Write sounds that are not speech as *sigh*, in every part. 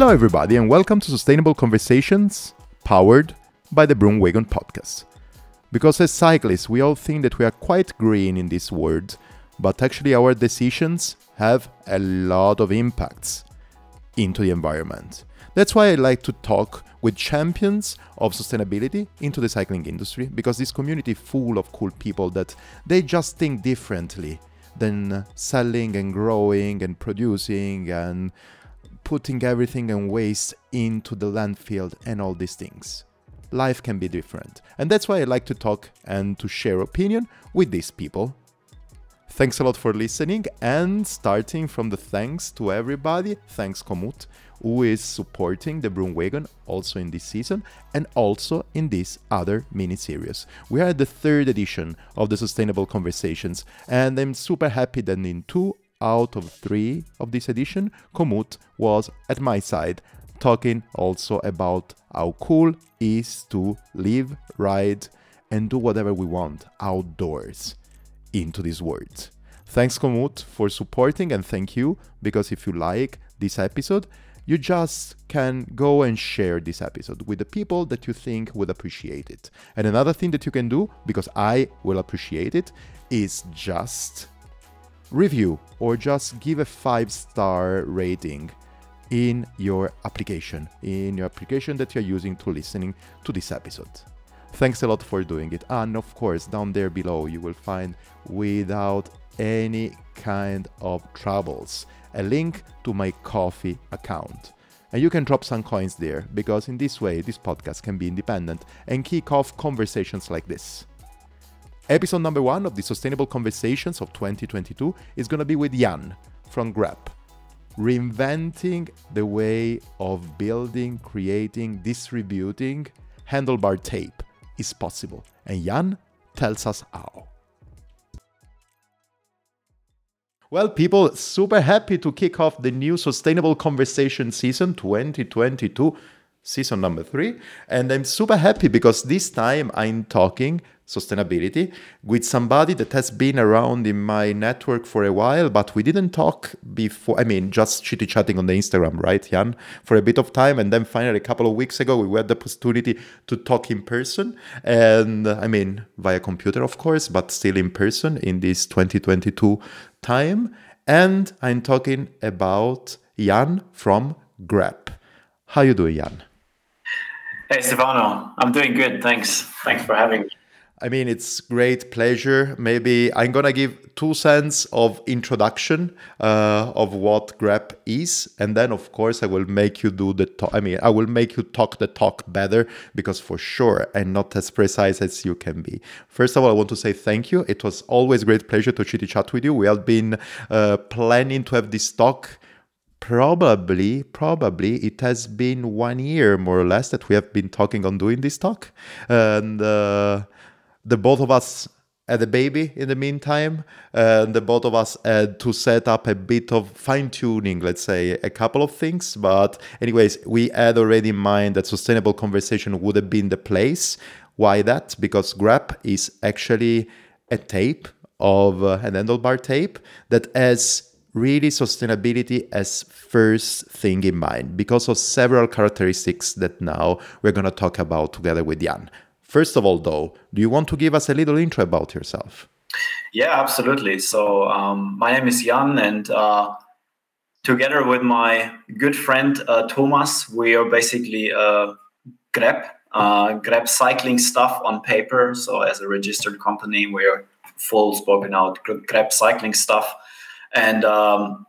Hello, everybody, and welcome to Sustainable Conversations, powered by the Broomwagon podcast. Because as cyclists, we all think that we are quite green in this world, but actually, our decisions have a lot of impacts into the environment. That's why I like to talk with champions of sustainability into the cycling industry because this community full of cool people that they just think differently than selling and growing and producing and putting everything and waste into the landfill and all these things. Life can be different. And that's why I like to talk and to share opinion with these people. Thanks a lot for listening and starting from the thanks to everybody. Thanks Komoot, who is supporting the Broomwagon also in this season and also in this other mini series. We are at the third edition of the Sustainable Conversations, and I'm super happy that in two out of three of this edition, Komoot was at my side, talking also about how cool is to live, ride, and do whatever we want outdoors into this world. Thanks, Komoot, for supporting, and thank you because if you like this episode, you just can go and share this episode with the people that you think would appreciate it. And another thing that you can do, because I will appreciate it, is just review or just give a five star rating in your application, in your application that you're using to listening to this episode. Thanks a lot for doing it. And of course, down there below, you will find without any kind of troubles a link to my Ko-fi account. And you can drop some coins there because in this way, this podcast can be independent and kick off conversations like this. Episode number one of the Sustainable Conversations of 2022 is going to be with Jan from Grepp, reinventing the way of building, creating, distributing handlebar tape is possible. And Jan tells us how. Well, people, super happy to kick off the new Sustainable Conversation season 2022, season number three. And I'm super happy because this time I'm talking sustainability with somebody that has been around in my network for a while, but we didn't talk before. I mean, just chitty chatting on the Instagram, right, Jan, for a bit of time. And then finally, a couple of weeks ago, we had the opportunity to talk in person. And I mean, via computer, of course, but still in person in this 2022 time. And I'm talking about Jan from Grepp. How you doing, Jan? Hey, Stefano. I'm doing good. Thanks. Thanks for having me. I mean, it's great pleasure. Maybe I'm gonna give two cents of introduction uh, of what Grepp is, and then of course I will make you do the talk. I mean, I will make you talk the talk better because for sure I'm not as precise as you can be. First of all, I want to say thank you. It was always great pleasure to chitty chat with you. We have been uh, planning to have this talk probably probably it has been one year more or less that we have been talking on doing this talk and uh, the both of us had a baby in the meantime and the both of us had to set up a bit of fine tuning let's say a couple of things. But anyways we had already in mind that sustainable conversation would have been the place. Why that? Because grepp is actually a tape of uh, an handlebar tape that has really sustainability as first thing in mind because of several characteristics that now we're going to talk about together with jan First of all, though, do you want to give us a little intro about yourself? Yeah, absolutely. So, um, my name is Jan, and uh, together with my good friend uh, Thomas, we are basically uh, Grepp, uh, Grepp cycling stuff on paper. So, as a registered company, we are full spoken out Grepp cycling stuff. And um,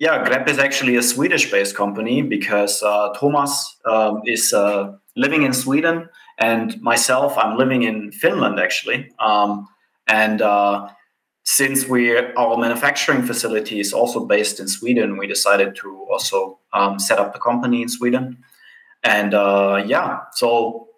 yeah, Grepp is actually a Swedish based company because uh, Thomas um, is uh, living in Sweden and myself, I'm living in Finland actually. Um, and uh, since we our manufacturing facility is also based in Sweden, we decided to also um, set up the company in Sweden. And uh, yeah, so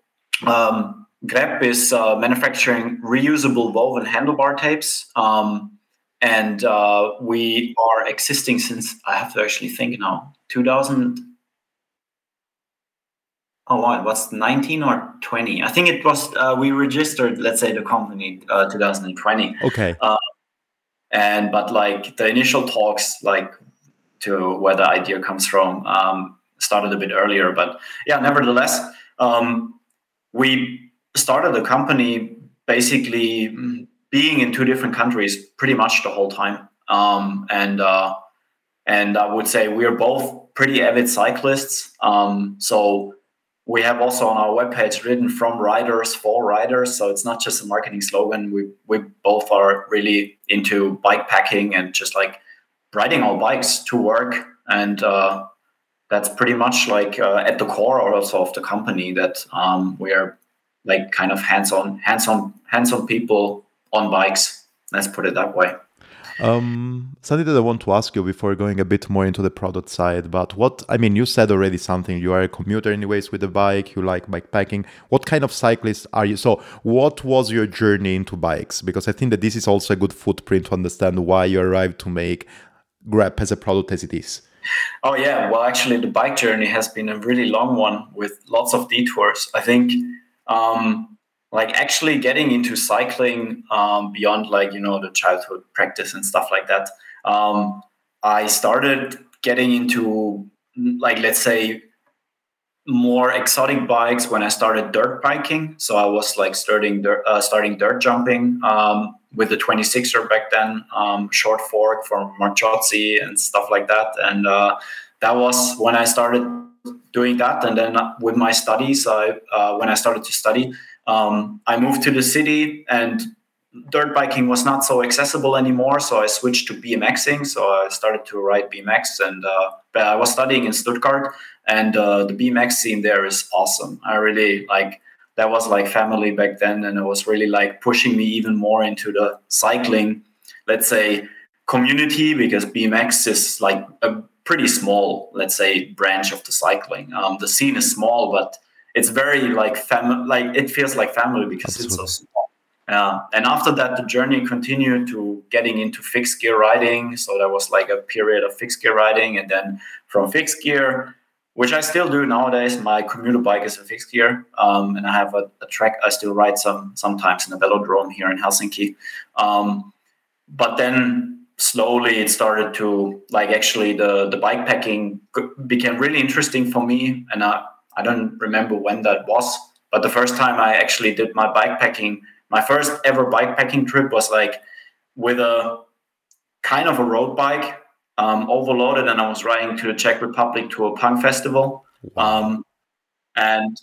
um, Grepp is uh, manufacturing reusable woven handlebar tapes. Um, and uh, we are existing since I have to actually think now 2000 oh what was 19 or 20 i think it was uh, we registered let's say the company uh, 2020 okay uh, and but like the initial talks like to where the idea comes from um, started a bit earlier. But yeah, nevertheless, um, we started the company basically mm, being in two different countries pretty much the whole time. Um, and uh, and I would say we're both pretty avid cyclists. Um, so we have also on our webpage written from riders for riders. So it's not just a marketing slogan. We we both are really into bike packing and just like riding our bikes to work. And uh, that's pretty much like uh, at the core also of the company that um, we are like kind of hands-on, hands-on, hands-on people on bikes. Let's put it that way. Um, something that I want to ask you before going a bit more into the product side, but what I mean, you said already something. You are a commuter, anyways, with a bike. You like bike packing. What kind of cyclist are you? So, what was your journey into bikes? Because I think that this is also a good footprint to understand why you arrived to make Grepp as a product as it is. Oh yeah, well, actually, the bike journey has been a really long one with lots of detours. I think. Um, like actually getting into cycling um, beyond like you know the childhood practice and stuff like that um, i started getting into like let's say more exotic bikes when i started dirt biking. So i was like starting dirt, uh, starting dirt jumping um, with the 26er back then um, short fork from Marzocchi and stuff like that. And uh, that was when i started doing that. And then with my studies i uh, when i started to study um, I moved to the city and dirt biking was not so accessible anymore. So I switched to BMXing. So I started to ride BMX and uh, I was studying in Stuttgart and uh, the BMX scene there is awesome. I really like that was like family back then and it was really like pushing me even more into the cycling, let's say community because BMX is like a pretty small, let's say branch of the cycling. Um, the scene is small, but it's very like family like it feels like family because Absolutely. it's so small. Uh, and after that the journey continued to getting into fixed gear riding. So there was like a period of fixed gear riding and then from fixed gear which i still do nowadays. My commuter bike is a fixed gear um, and i have a, a, track. I still ride some sometimes in a velodrome here in helsinki. Um, but then slowly it started to like actually the the bike packing became really interesting for me. And i I don't remember when that was, but the first time I actually did my bike packing, my first ever bike packing trip was like with a kind of a road bike, um, overloaded, and I was riding to the Czech Republic to a punk festival. Um, and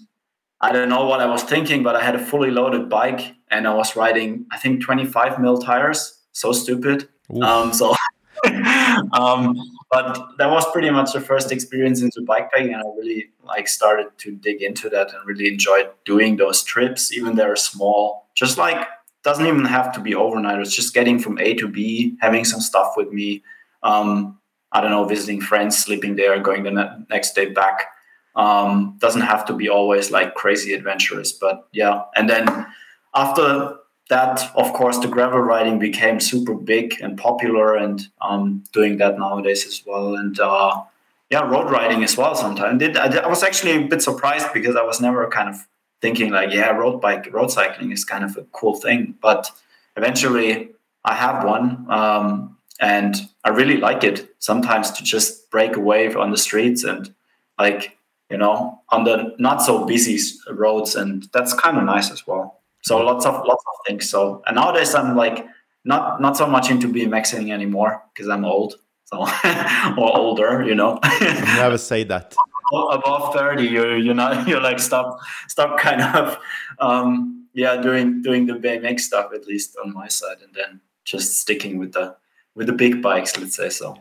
I don't know what I was thinking, but I had a fully loaded bike and I was riding, I think, 25 mil tires. So stupid. Um, so *laughs* *laughs* um, but that was pretty much the first experience into bikepacking, and I really like started to dig into that and really enjoyed doing those trips, even they're small. Just like doesn't even have to be overnight. It's just getting from A to B, having some stuff with me. Um, I don't know, visiting friends, sleeping there, going the ne- next day back. Um, doesn't have to be always like crazy adventurous, but yeah. And then after that, of course, the gravel riding became super big and popular, and um, doing that nowadays as well. And uh, yeah, road riding as well. Sometimes I, I, was actually a bit surprised because I was never kind of thinking like, yeah, road bike, road cycling is kind of a cool thing. But eventually, I have one, um, and I really like it. Sometimes to just break away on the streets and like you know on the not so busy roads, and that's kind of nice as well. So lots of lots of things. So and nowadays I'm like not not so much into BMXing anymore because I'm old. So *laughs* or older, you know. Never say that. *laughs* Above thirty, you you know *laughs* you're like stop stop kind of um, yeah doing doing the BMX stuff at least on my side, and then just sticking with the with the big bikes. Let's say so.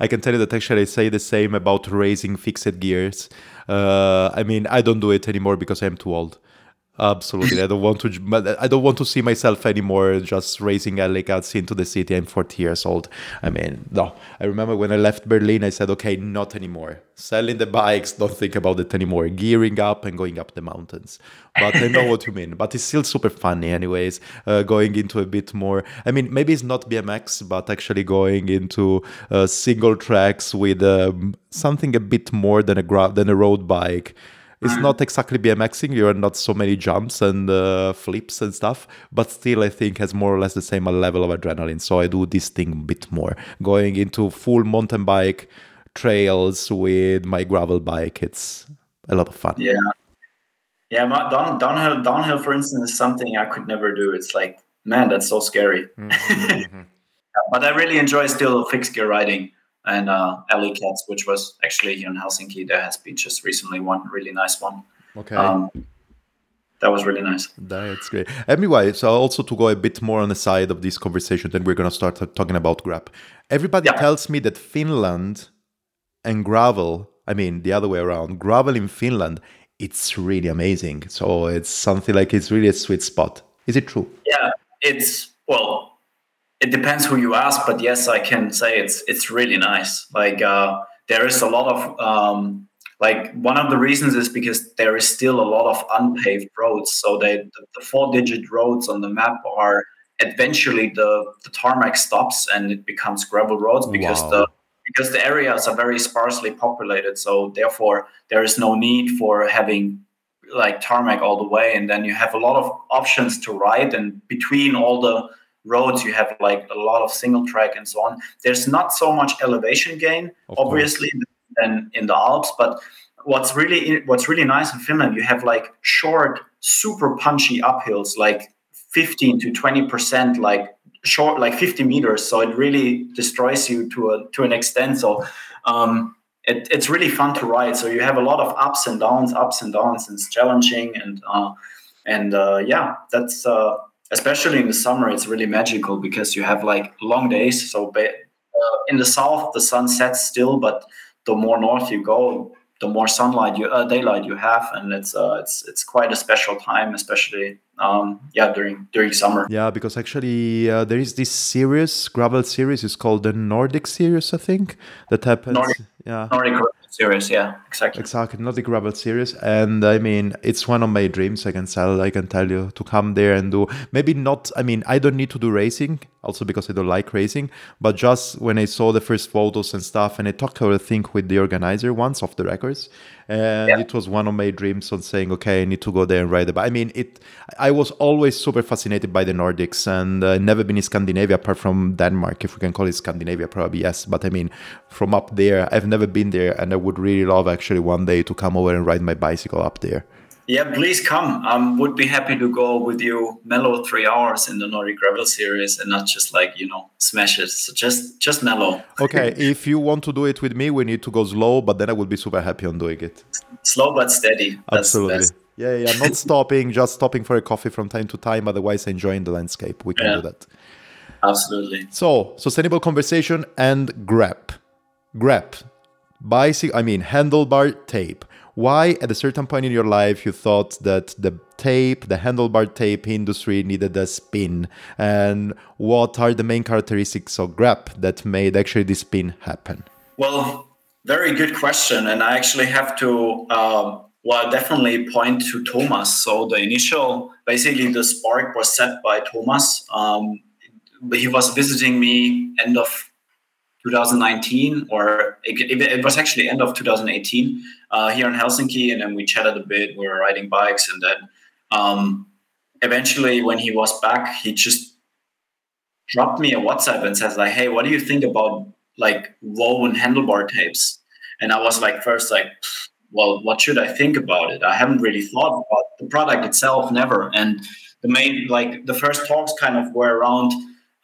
I can tell you that actually I say the same about raising fixed gears. Uh, I mean, I don't do it anymore because I'm too old. Absolutely, I don't want to. I don't want to see myself anymore just racing Alley Cats into the city. I'm 40 years old. I mean, no. I remember when I left Berlin, I said, "Okay, not anymore. Selling the bikes. Don't think about it anymore. Gearing up and going up the mountains." But I know what you mean. But it's still super funny, anyways. Uh, going into a bit more. I mean, maybe it's not BMX, but actually going into uh, single tracks with um, something a bit more than a gra- than a road bike it's not exactly BMXing. You are not so many jumps and uh, flips and stuff, but still, I think has more or less the same level of adrenaline. So I do this thing a bit more, going into full mountain bike trails with my gravel bike. It's a lot of fun. Yeah, yeah. My, down, downhill, downhill, for instance, is something I could never do. It's like, man, that's so scary. Mm-hmm. *laughs* but I really enjoy still fixed gear riding and uh, Alley Cats, which was actually here in Helsinki. There has been just recently one really nice one. Okay. Um, that was really nice. That's great. Anyway, so also to go a bit more on the side of this conversation, then we're going to start talking about grepp. Everybody yeah. tells me that Finland and gravel, I mean, the other way around, gravel in Finland, it's really amazing. So it's something like it's really a sweet spot. Is it true? Yeah, it's, well, it depends who you ask, but yes, I can say it's it's really nice. Like uh, there is a lot of um, like one of the reasons is because there is still a lot of unpaved roads so they the, the four digit roads on the map are eventually the, the tarmac stops and it becomes gravel roads because wow. the because the areas are very sparsely populated so therefore there is no need for having like tarmac all the way and then you have a lot of options to ride and between all the roads you have like a lot of single track and so on there's not so much elevation gain of obviously course than in the Alps. But what's really what's really nice in Finland, you have like short, super punchy uphills, like 15 to 20 percent, like short, like 50 meters. So it really destroys you to a to an extent. So um, it, it's really fun to ride. So you have a lot of ups and downs, ups and downs, and it's challenging. And uh, and uh, yeah, that's uh, especially in the summer, it's really magical because you have like long days. So uh, in the south, the sun sets still, but the more north you go, the more sunlight you uh, daylight you have, and it's uh, it's it's quite a special time, especially um, yeah during during summer. Yeah, because actually uh, there is this series gravel series. It's called the Nordic series, I think, that happens. Nordic, yeah, Nordic series yeah exactly. Exactly not the gravel series. And i mean it's one of my dreams i can tell i can tell you to come there and do maybe not i mean i don't need to do racing also because i don't like racing but just when i saw the first photos and stuff and i talked about a thing with the organizer once of the records and yeah. it was one of my dreams on saying okay i need to go there and ride it i mean it i was always super fascinated by the nordics and uh, never been in scandinavia apart from denmark if we can call it scandinavia probably yes. But i mean from up there i've never been there and i would really love actually one day to come over and ride my bicycle up there yeah, please come. Um, would be happy to go with you mellow three hours in the Nordic Gravel series and not just like you know smash it. So just just mellow. okay, *laughs* if you want to do it with me, we need to go slow, but then I would be super happy on doing it. Slow but steady. That's Absolutely. Yeah, yeah, not *laughs* stopping, just stopping for a coffee from time to time. Otherwise, enjoying the landscape. We can yeah. do that. Absolutely. So, sustainable conversation and grepp. Grepp. Bicycle, I mean, handlebar tape why at a certain point in your life you thought that the tape, the handlebar tape industry needed a spin, and what are the main characteristics of Grepp that made actually this spin happen? Well, very good question, and I actually have to. Uh, well, definitely point to Thomas. So the initial, basically, the spark was set by Thomas. Um, he was visiting me end of 2019, or it, it, was actually end of 2018 uh, here in Helsinki, and then we chatted a bit. We were riding bikes, and then um, eventually, when he was back, he just dropped me a WhatsApp and says like, "Hey, what do you think about like woven handlebar tapes?" And I was like, first like, well, what should I think about it? I haven't really thought about the product itself, never. And the main like the first talks kind of were around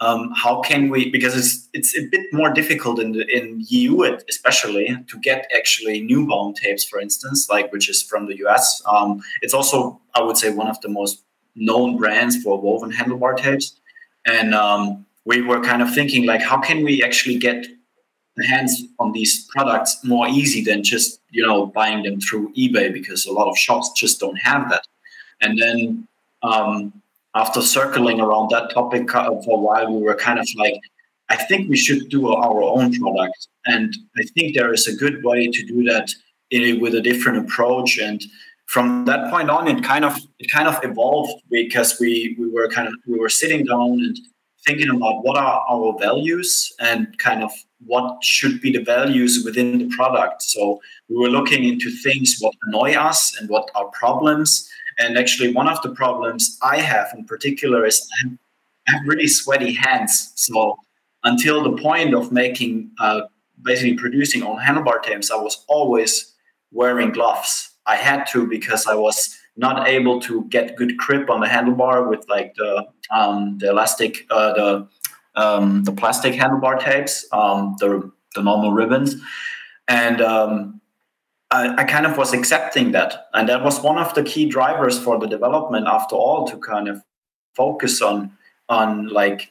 um, how can we because it's it's a bit more difficult in the, in EU especially to get actually Newbaum tapes for instance like which is from the US um, it's also I would say one of the most known brands for woven handlebar tapes. And um, we were kind of thinking like how can we actually get the hands on these products more easy than just you know buying them through eBay because a lot of shops just don't have that. And then um, after circling around that topic for a while, we were kind of like, I think we should do our own product. And I think there is a good way to do that with a different approach. And from that point on, it kind of it kind of evolved because we we were kind of we were sitting down and thinking about what are our values and kind of what should be the values within the product. So we were looking into things what annoy us and what are problems and actually, one of the problems I have in particular is I have really sweaty hands. So until the point of making uh, basically producing on handlebar tapes, I was always wearing gloves. I had to because I was not able to get good grip on the handlebar with like the um, the elastic uh, the um, the plastic handlebar tapes, um, the the normal ribbons, and um, I, I, kind of was accepting that, and that was one of the key drivers for the development. After all, to kind of focus on on like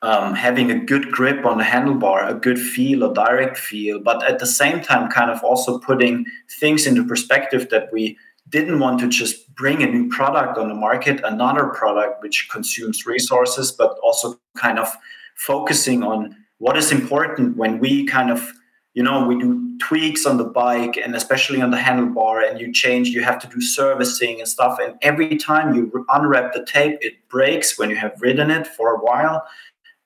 um, having a good grip on the handlebar, a good feel, a direct feel, but at the same time, kind of also putting things into perspective that we didn't want to just bring a new product on the market, another product which consumes resources, but also kind of focusing on what is important when we kind of you know we do tweaks on the bike and especially on the handlebar and you change you have to do servicing and stuff. And every time you unwrap the tape it breaks when you have ridden it for a while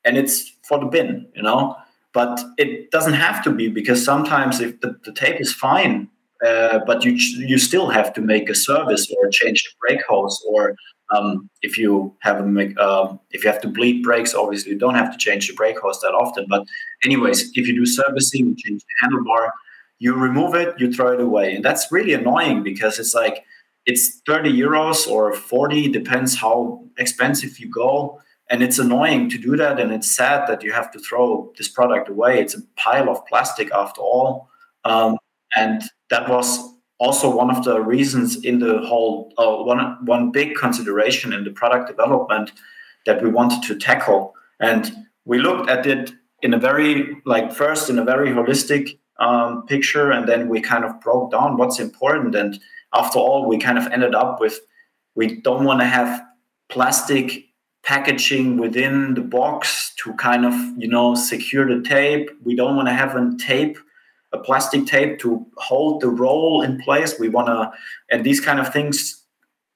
and it's for the bin you know? But it doesn't have to be because sometimes if the, the tape is fine uh, but you you still have to make a service or change the brake hose or um, if you have a um, if you have to bleed brakes obviously you don't have to change the brake hose that often but anyways if you do servicing you change the handlebar you remove it you throw it away and that's really annoying because it's like it's 30 euros or 40 depends how expensive you go and it's annoying to do that and it's sad that you have to throw this product away. It's a pile of plastic after all. Um, and that was also one of the reasons in the whole uh, one one big consideration in the product development that we wanted to tackle. And we looked at it in a very like first in a very holistic um, picture and then we kind of broke down what's important. And after all we kind of ended up with we don't want to have plastic packaging within the box to kind of you know secure the tape. We don't want to have a tape a plastic tape to hold the roll in place. We want to, and these kind of things,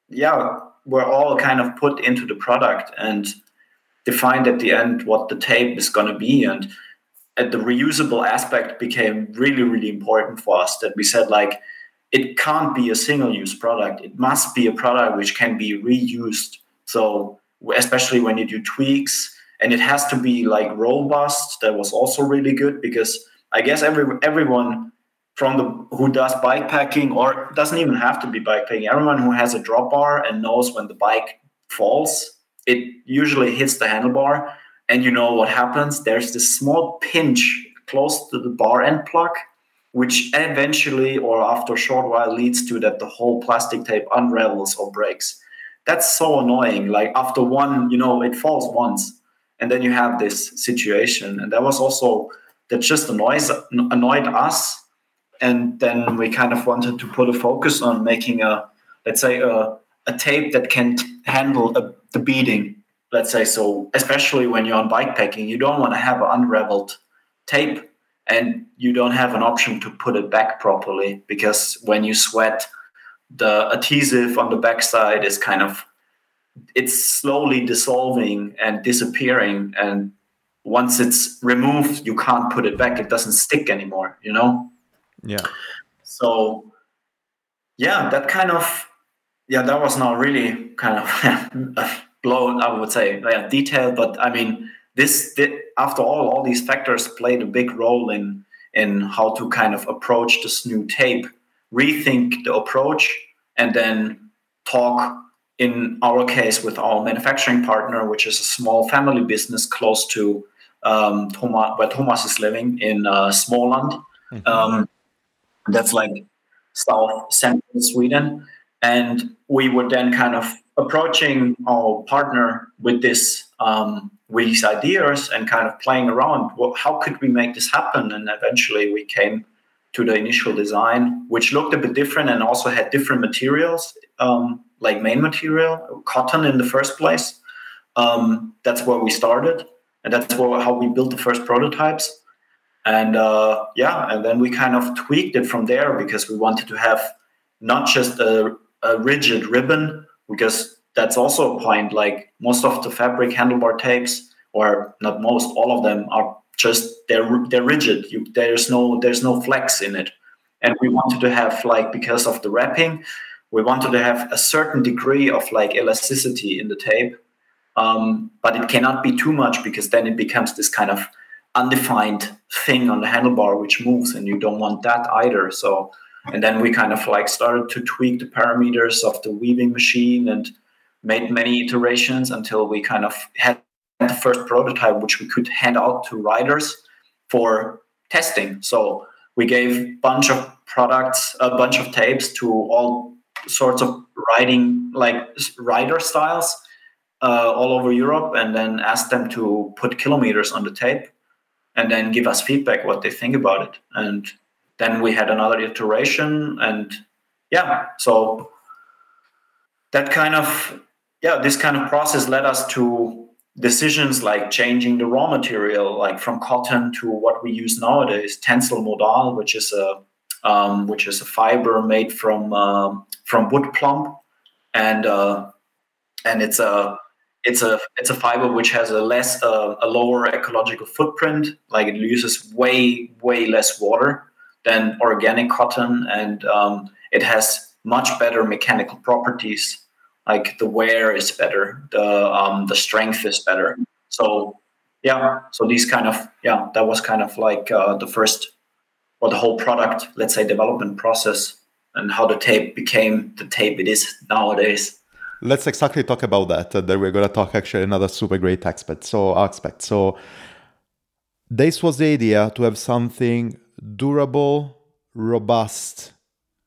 yeah, were all kind of put into the product and defined at the end what the tape is going to be. And at the reusable aspect became really, really important for us that we said, like, it can't be a single use product. It must be a product which can be reused. So, especially when you do tweaks, and it has to be like robust. That was also really good because I guess every everyone from the who does bike packing or doesn't even have to be bike packing. Everyone who has a drop bar and knows when the bike falls, it usually hits the handlebar, and you know what happens. There's this small pinch close to the bar end plug, which eventually or after a short while leads to that the whole plastic tape unravels or breaks. That's so annoying. Like after one, you know, it falls once, and then you have this situation. And that was also that just annoys annoyed us. And then we kind of wanted to put a focus on making a let's say a, a tape that can handle a, the beating let's say so. Especially when you're on bike packing you don't want to have an unraveled tape and you don't have an option to put it back properly because when you sweat the adhesive on the backside is kind of it's slowly dissolving and disappearing and once it's removed, you can't put it back. It doesn't stick anymore, you know? Yeah. So, yeah, that kind of, yeah, that was not really kind of *laughs* a blow, I would say, yeah, detail. But I mean, this, did, after all, all these factors played a big role in in how to kind of approach this new tape, rethink the approach, and then talk in our case with our manufacturing partner, which is a small family business close to um, Thomas, where Thomas is living in uh, Småland. Mm-hmm. Um, that's like south central Sweden. And we were then kind of approaching our partner with this um, with these ideas and kind of playing around. Well, how could we make this happen? And eventually we came to the initial design, which looked a bit different and also had different materials, um, like main material, cotton in the first place. Um, that's where we started and that's where, how we built the first prototypes and uh, yeah and then we kind of tweaked it from there because we wanted to have not just a, a, rigid ribbon because that's also a point like most of the fabric handlebar tapes or not most all of them are just they're they're rigid. You, there's no there's no flex in it. And we wanted to have like because of the wrapping we wanted to have a certain degree of like elasticity in the tape. Um, but it cannot be too much because then it becomes this kind of undefined thing on the handlebar which moves, and you don't want that either. So, and then we kind of like started to tweak the parameters of the weaving machine and made many iterations until we kind of had the first prototype which we could hand out to riders for testing. So we gave a bunch of products, a bunch of tapes to all sorts of riding like rider styles uh, all over Europe, and then asked them to put kilometers on the tape, and then give us feedback what they think about it. And then we had another iteration, and yeah, so that kind of yeah, this kind of process led us to decisions like changing the raw material, like from cotton to what we use nowadays, Tencel modal, which is a um, which is a fiber made from um, from wood plump, and uh, and it's a it's a it's a fiber which has a less uh, a lower ecological footprint. Like it uses way way less water than organic cotton, and um, it has much better mechanical properties like the wear is better, the um, the strength is better. So yeah, so these kind of yeah, that was kind of like uh, the first or the whole product, let's say, development process and how the tape became the tape it is nowadays. Let's exactly talk about that. Uh, then we're to talk actually another super great aspect. So aspect. So this was the idea to have something durable, robust,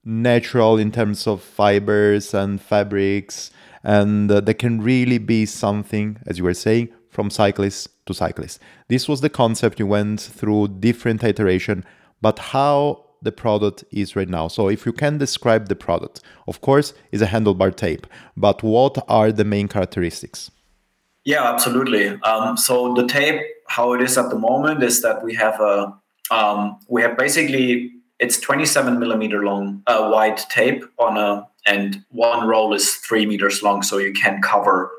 natural in terms of fibers and fabrics and uh, they can really be something as you were saying from cyclist to cyclist. This was the concept you went through different iteration but how the product is right now. So if you can describe the product of course is a handlebar tape but what are the main characteristics? Yeah absolutely. Um, so the tape how it is at the moment is that we have a um, we have basically it's 27 millimeter long uh, wide tape on a and one roll is three meters long so you can cover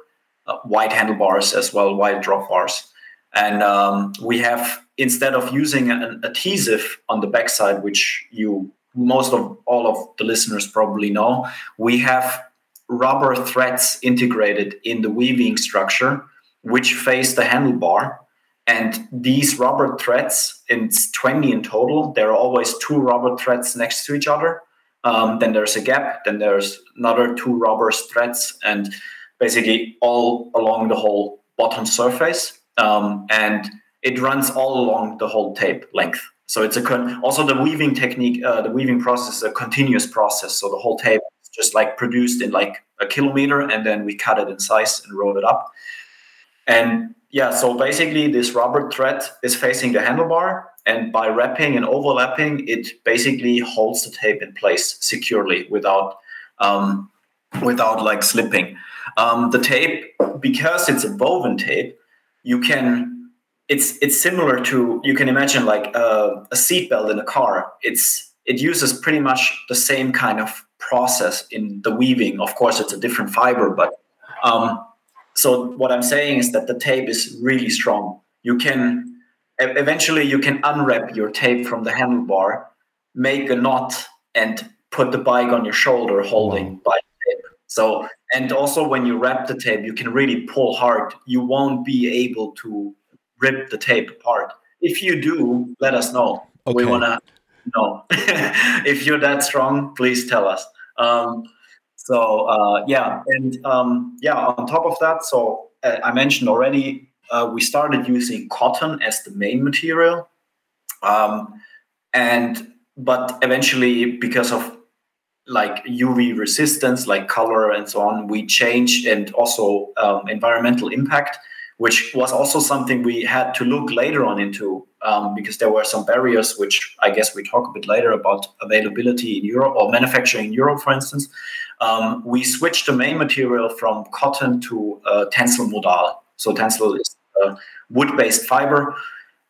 uh, wide handlebars as well wide drop bars. And um, we have instead of using an adhesive on the backside which you most of all of the listeners probably know we have rubber threads integrated in the weaving structure which face the handlebar and these rubber threads, it's 20 in total. There are always two rubber threads next to each other. Um, then there's a gap, then there's another two rubber threads, and basically all along the whole bottom surface. Um, and it runs all along the whole tape length. So it's a con- also the weaving technique, uh, the weaving process is a continuous process. So the whole tape is just like produced in like a kilometer, and then we cut it in size and roll it up. And yeah, so basically this rubber thread is facing the handlebar and by wrapping and overlapping, it basically holds the tape in place securely without um, without like slipping. Um, the tape, because it's a woven tape, you can it's it's similar to you can imagine like a, a seatbelt in a car. It's it uses pretty much the same kind of process in the weaving. Of course, it's a different fiber, but um, so what i'm saying is that the tape is really strong. You can eventually you can unwrap your tape from the handlebar make a knot and put the bike on your shoulder holding wow. bike tape. So and also when you wrap the tape you can really pull hard. You won't be able to rip the tape apart. If you do let us know. Okay. we want to know. *laughs* If you're that strong please tell us. Um, so uh, yeah, and um, yeah, on top of that, so uh, I mentioned already, uh, we started using cotton as the main material, um, and but eventually because of like UV resistance, like color and so on, we changed and also um, environmental impact, which was also something we had to look later on into um, because there were some barriers, which I guess we talk a bit later about availability in Europe or manufacturing in Europe, for instance um, we switched the main material from cotton to uh, tencel modal. So Tencel is a wood-based fiber,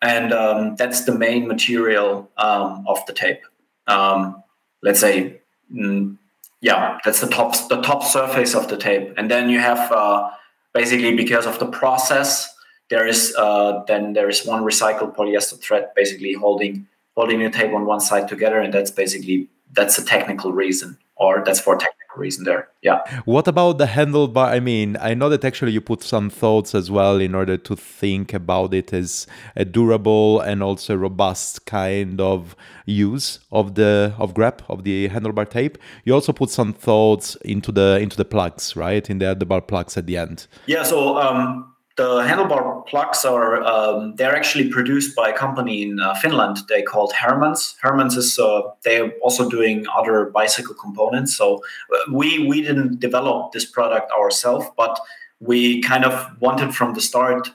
and um, that's the main material um, of the tape. Um, let's say, mm, yeah, that's the top the top surface of the tape, and then you have uh, basically because of the process, there is uh, then there is one recycled polyester thread basically holding holding the tape on one side together, and that's basically that's a technical reason or that's for technical reason there. Yeah. What about the handlebar? I mean, I know that actually you put some thoughts as well in order to think about it as a durable and also robust kind of use of the of grepp of the handlebar tape. You also put some thoughts into the into the plugs, right? In the handlebar plugs at the end. Yeah. So um, the handlebar plugs are um, they're actually produced by a company in uh, Finland. They called Herrmans. Herrmans is uh, they're also doing other bicycle components. So uh, we we didn't develop this product ourselves, but we kind of wanted from the start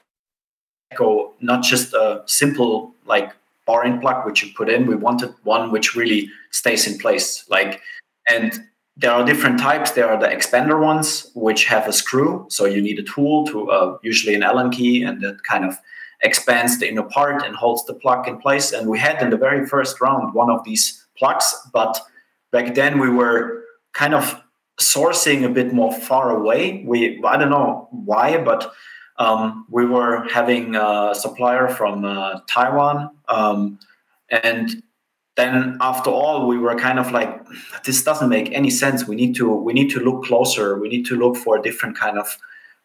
go not just a simple like bar end plug which you put in. We wanted one which really stays in place. Like and there are different types. There are the expander ones, which have a screw. So you need a tool to uh, usually an Allen key, and that kind of expands the inner part and holds the plug in place. And we had in the very first round one of these plugs, but back then we were kind of sourcing a bit more far away. We I don't know why, but um, we were having a supplier from uh, Taiwan, um, and then after all we were kind of like this doesn't make any sense. We need to we need to look closer. We need to look for a different kind of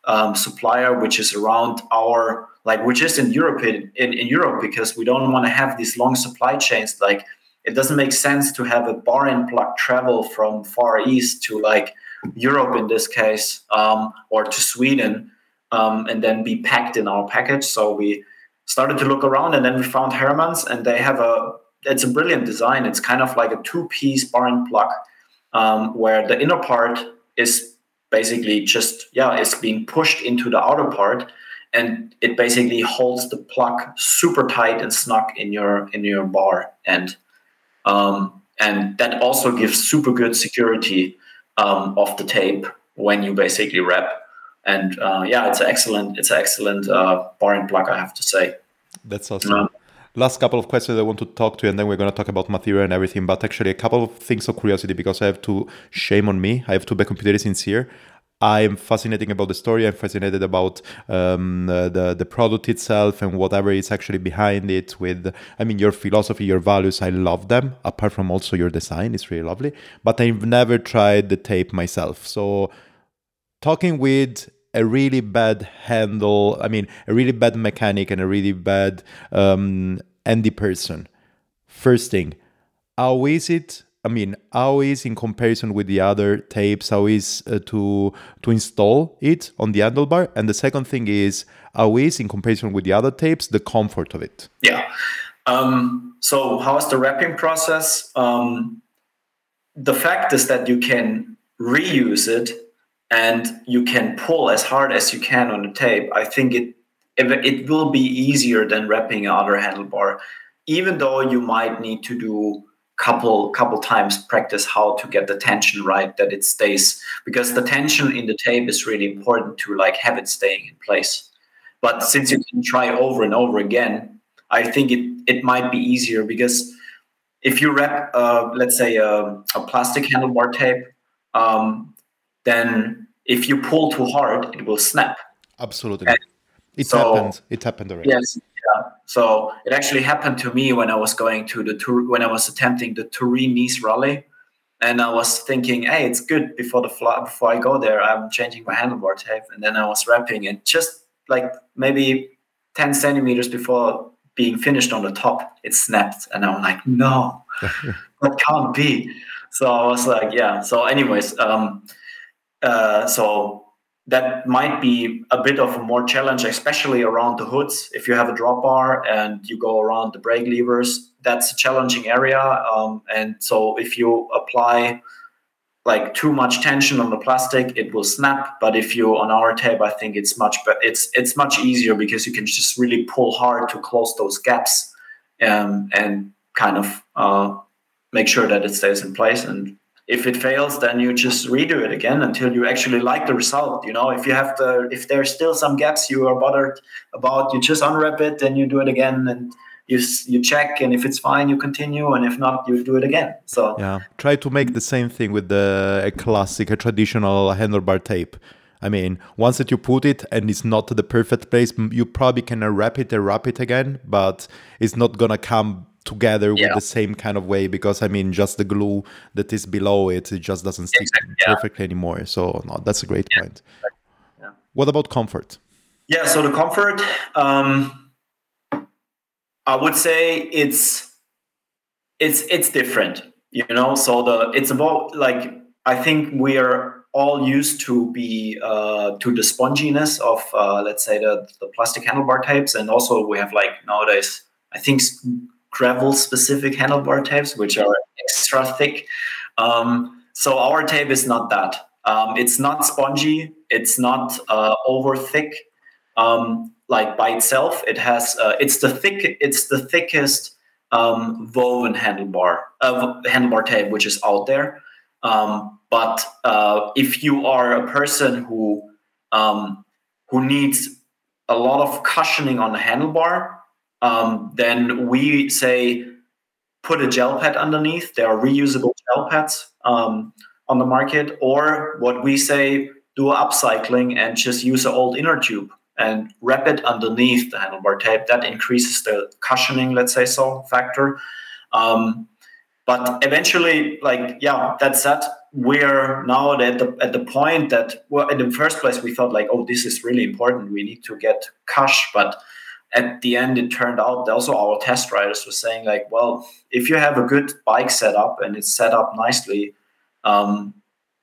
um, supplier which is around our like which is in europe in, in, in europe because we don't want to have these long supply chains. Like it doesn't make sense to have a bar end plug travel from far east to like europe in this case um, or to sweden um, and then be packed in our package. So we started to look around and then we found herrmans and they have a it's a brilliant design. It's kind of like a two-piece bar end plug, um, where the inner part is basically just yeah, it's being pushed into the outer part, and it basically holds the plug super tight and snug in your in your bar, and um, and that also gives super good security um, of the tape when you basically wrap. And uh, yeah, it's an excellent it's an excellent uh, bar end plug, I have to say. That's awesome. Um, last couple of questions I want to talk to and then we're going to talk about material and everything. But actually, a couple of things of curiosity because I have to shame on me. I have to be completely sincere. I'm fascinated about the story. I'm fascinated about um, the the product itself and whatever is actually behind it. With I mean, your philosophy, your values, I love them. Apart from also your design, it's really lovely. But I've never tried the tape myself. So talking with a really bad handle, I mean, a really bad mechanic and a really bad um, handy person. First thing, how is it? I mean, how is in comparison with the other tapes? How is uh, to to install it on the handlebar? And the second thing is, how is in comparison with the other tapes the comfort of it? Yeah. Um, so, how is the wrapping process? Um, the fact is that you can reuse it and you can pull as hard as you can on the tape, I think it it will be easier than wrapping another handlebar, even though you might need to do couple couple times practice how to get the tension right that it stays because the tension in the tape is really important to like have it staying in place. But since you can try over and over again i think it it might be easier because if you wrap uh, let's say a, a plastic handlebar tape um, then if you pull too hard, it will snap. Absolutely. And it so, happened. It happened already. Yes. Yeah. So it actually happened to me when I was going to the tour, when I was attempting the Turin Nice rally. And I was thinking, hey, it's good before the fly, before I go there, I'm changing my handlebar tape. And then I was wrapping it just like maybe 10 centimeters before being finished on the top, it snapped. And I'm like, no, *laughs* that can't be. So I was like, yeah. So, anyways, um, uh, so that might be a bit of a more challenge, especially around the hoods. If you have a drop bar and you go around the brake levers, that's a challenging area. Um, and so if you apply like too much tension on the plastic, it will snap. But if you on our tape, I think it's much but it's it's much easier because you can just really pull hard to close those gaps um, and kind of uh, make sure that it stays in place. And if it fails then you just redo it again until you actually like the result you know? If you have the if there's still some gaps you are bothered about you just unwrap it and you do it again and you you check and if it's fine you continue and if not you do it again. So yeah. Try to make the same thing with the a classic a traditional handlebar tape. I mean, once that you put it and it's not the perfect place, you probably can wrap it and wrap it again, but it's not gonna come together Yeah. with the same kind of way because I mean just the glue that is below it it just doesn't stick Exactly, yeah. perfectly anymore. So no, that's a great point. Yeah. What about comfort? Yeah, so the comfort, um, I would say it's it's it's different, you know. So the it's about like I think we are all used to be uh, to the sponginess of uh, let's say the the plastic handlebar tapes, and also we have like nowadays I think s- gravel specific handlebar tapes which are extra thick. Um, so our tape is not that. Um, it's not spongy. It's not uh, over thick um, like by itself. It has uh, it's the thick it's the thickest um, woven handlebar uh, handlebar tape which is out there. Um, but uh, if you are a person who um, who needs a lot of cushioning on the handlebar, um, then we say put a gel pad underneath. There are reusable gel pads um, on the market, or what we say do upcycling and just use an old inner tube and wrap it underneath the handlebar tape. That increases the cushioning, let's say so, factor. Um, but eventually, like yeah, that's that. We're now at the at the point that well, in the first place we thought like, oh, this is really important. We need to get cush, but at the end it turned out also our test riders were saying like, well, if you have a good bike setup and it's set up nicely, um,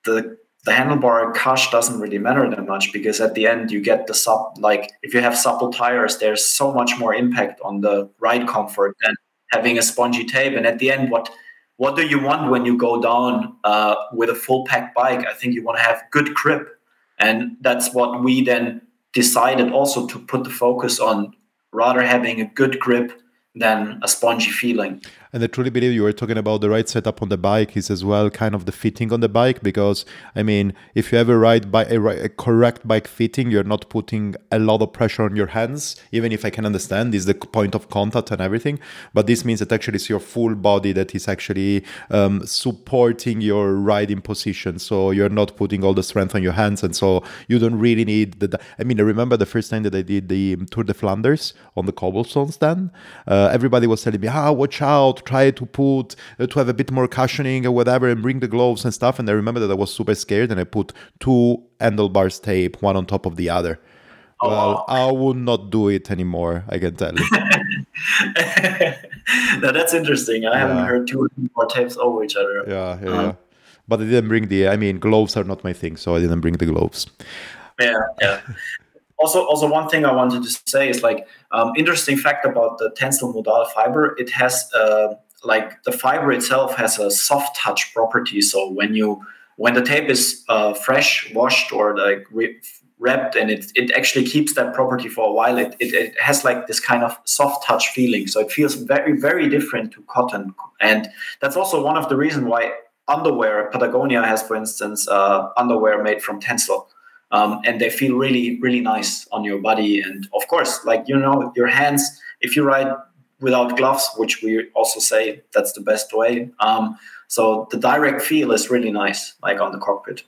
the the handlebar cush doesn't really matter that much because at the end you get the sub like if you have supple tires there's so much more impact on the ride comfort than having a spongy tape. And at the end what what do you want when you go down uh, with a full pack bike? I think you want to have good grip. And that's what we then decided also to put the focus on rather having a good grip than a spongy feeling And I truly believe you were talking about the right setup on the bike is as well kind of the fitting on the bike because I mean if you ever ride by a, a correct bike fitting you're not putting a lot of pressure on your hands even if I can understand this is the point of contact and everything. But this means that actually it's your full body that is actually um, supporting your riding position. So you're not putting all the strength on your hands. And so you don't really need the I mean I remember the first time that I did the Tour de Flanders on the cobblestones then uh, everybody was telling me ah watch out try to put uh, to have a bit more cushioning or whatever and bring the gloves and stuff and i remember that i was super scared and i put two handlebars tape one on top of the other Oh, well wow. i would not do it anymore i can tell you *laughs* now that's interesting. I haven't heard two more tapes over each other. yeah yeah, Uh-huh. yeah but i didn't bring the i mean gloves are not my thing so i didn't bring the gloves Yeah, yeah. Also, also one thing I wanted to say is like um, interesting fact about the Tencel modal fiber. It has uh, like the fiber itself has a soft touch property. So when you when the tape is uh, fresh, washed, or like re- wrapped, and it it actually keeps that property for a while. It, it it has like this kind of soft touch feeling. So it feels very very different to cotton, and that's also one of the reason why underwear Patagonia has, for instance, uh, underwear made from Tencel um, and they feel really really nice on your body. And of course like you know your hands if you ride without gloves which we also say that's the best way um, so the direct feel is really nice like on the cockpit.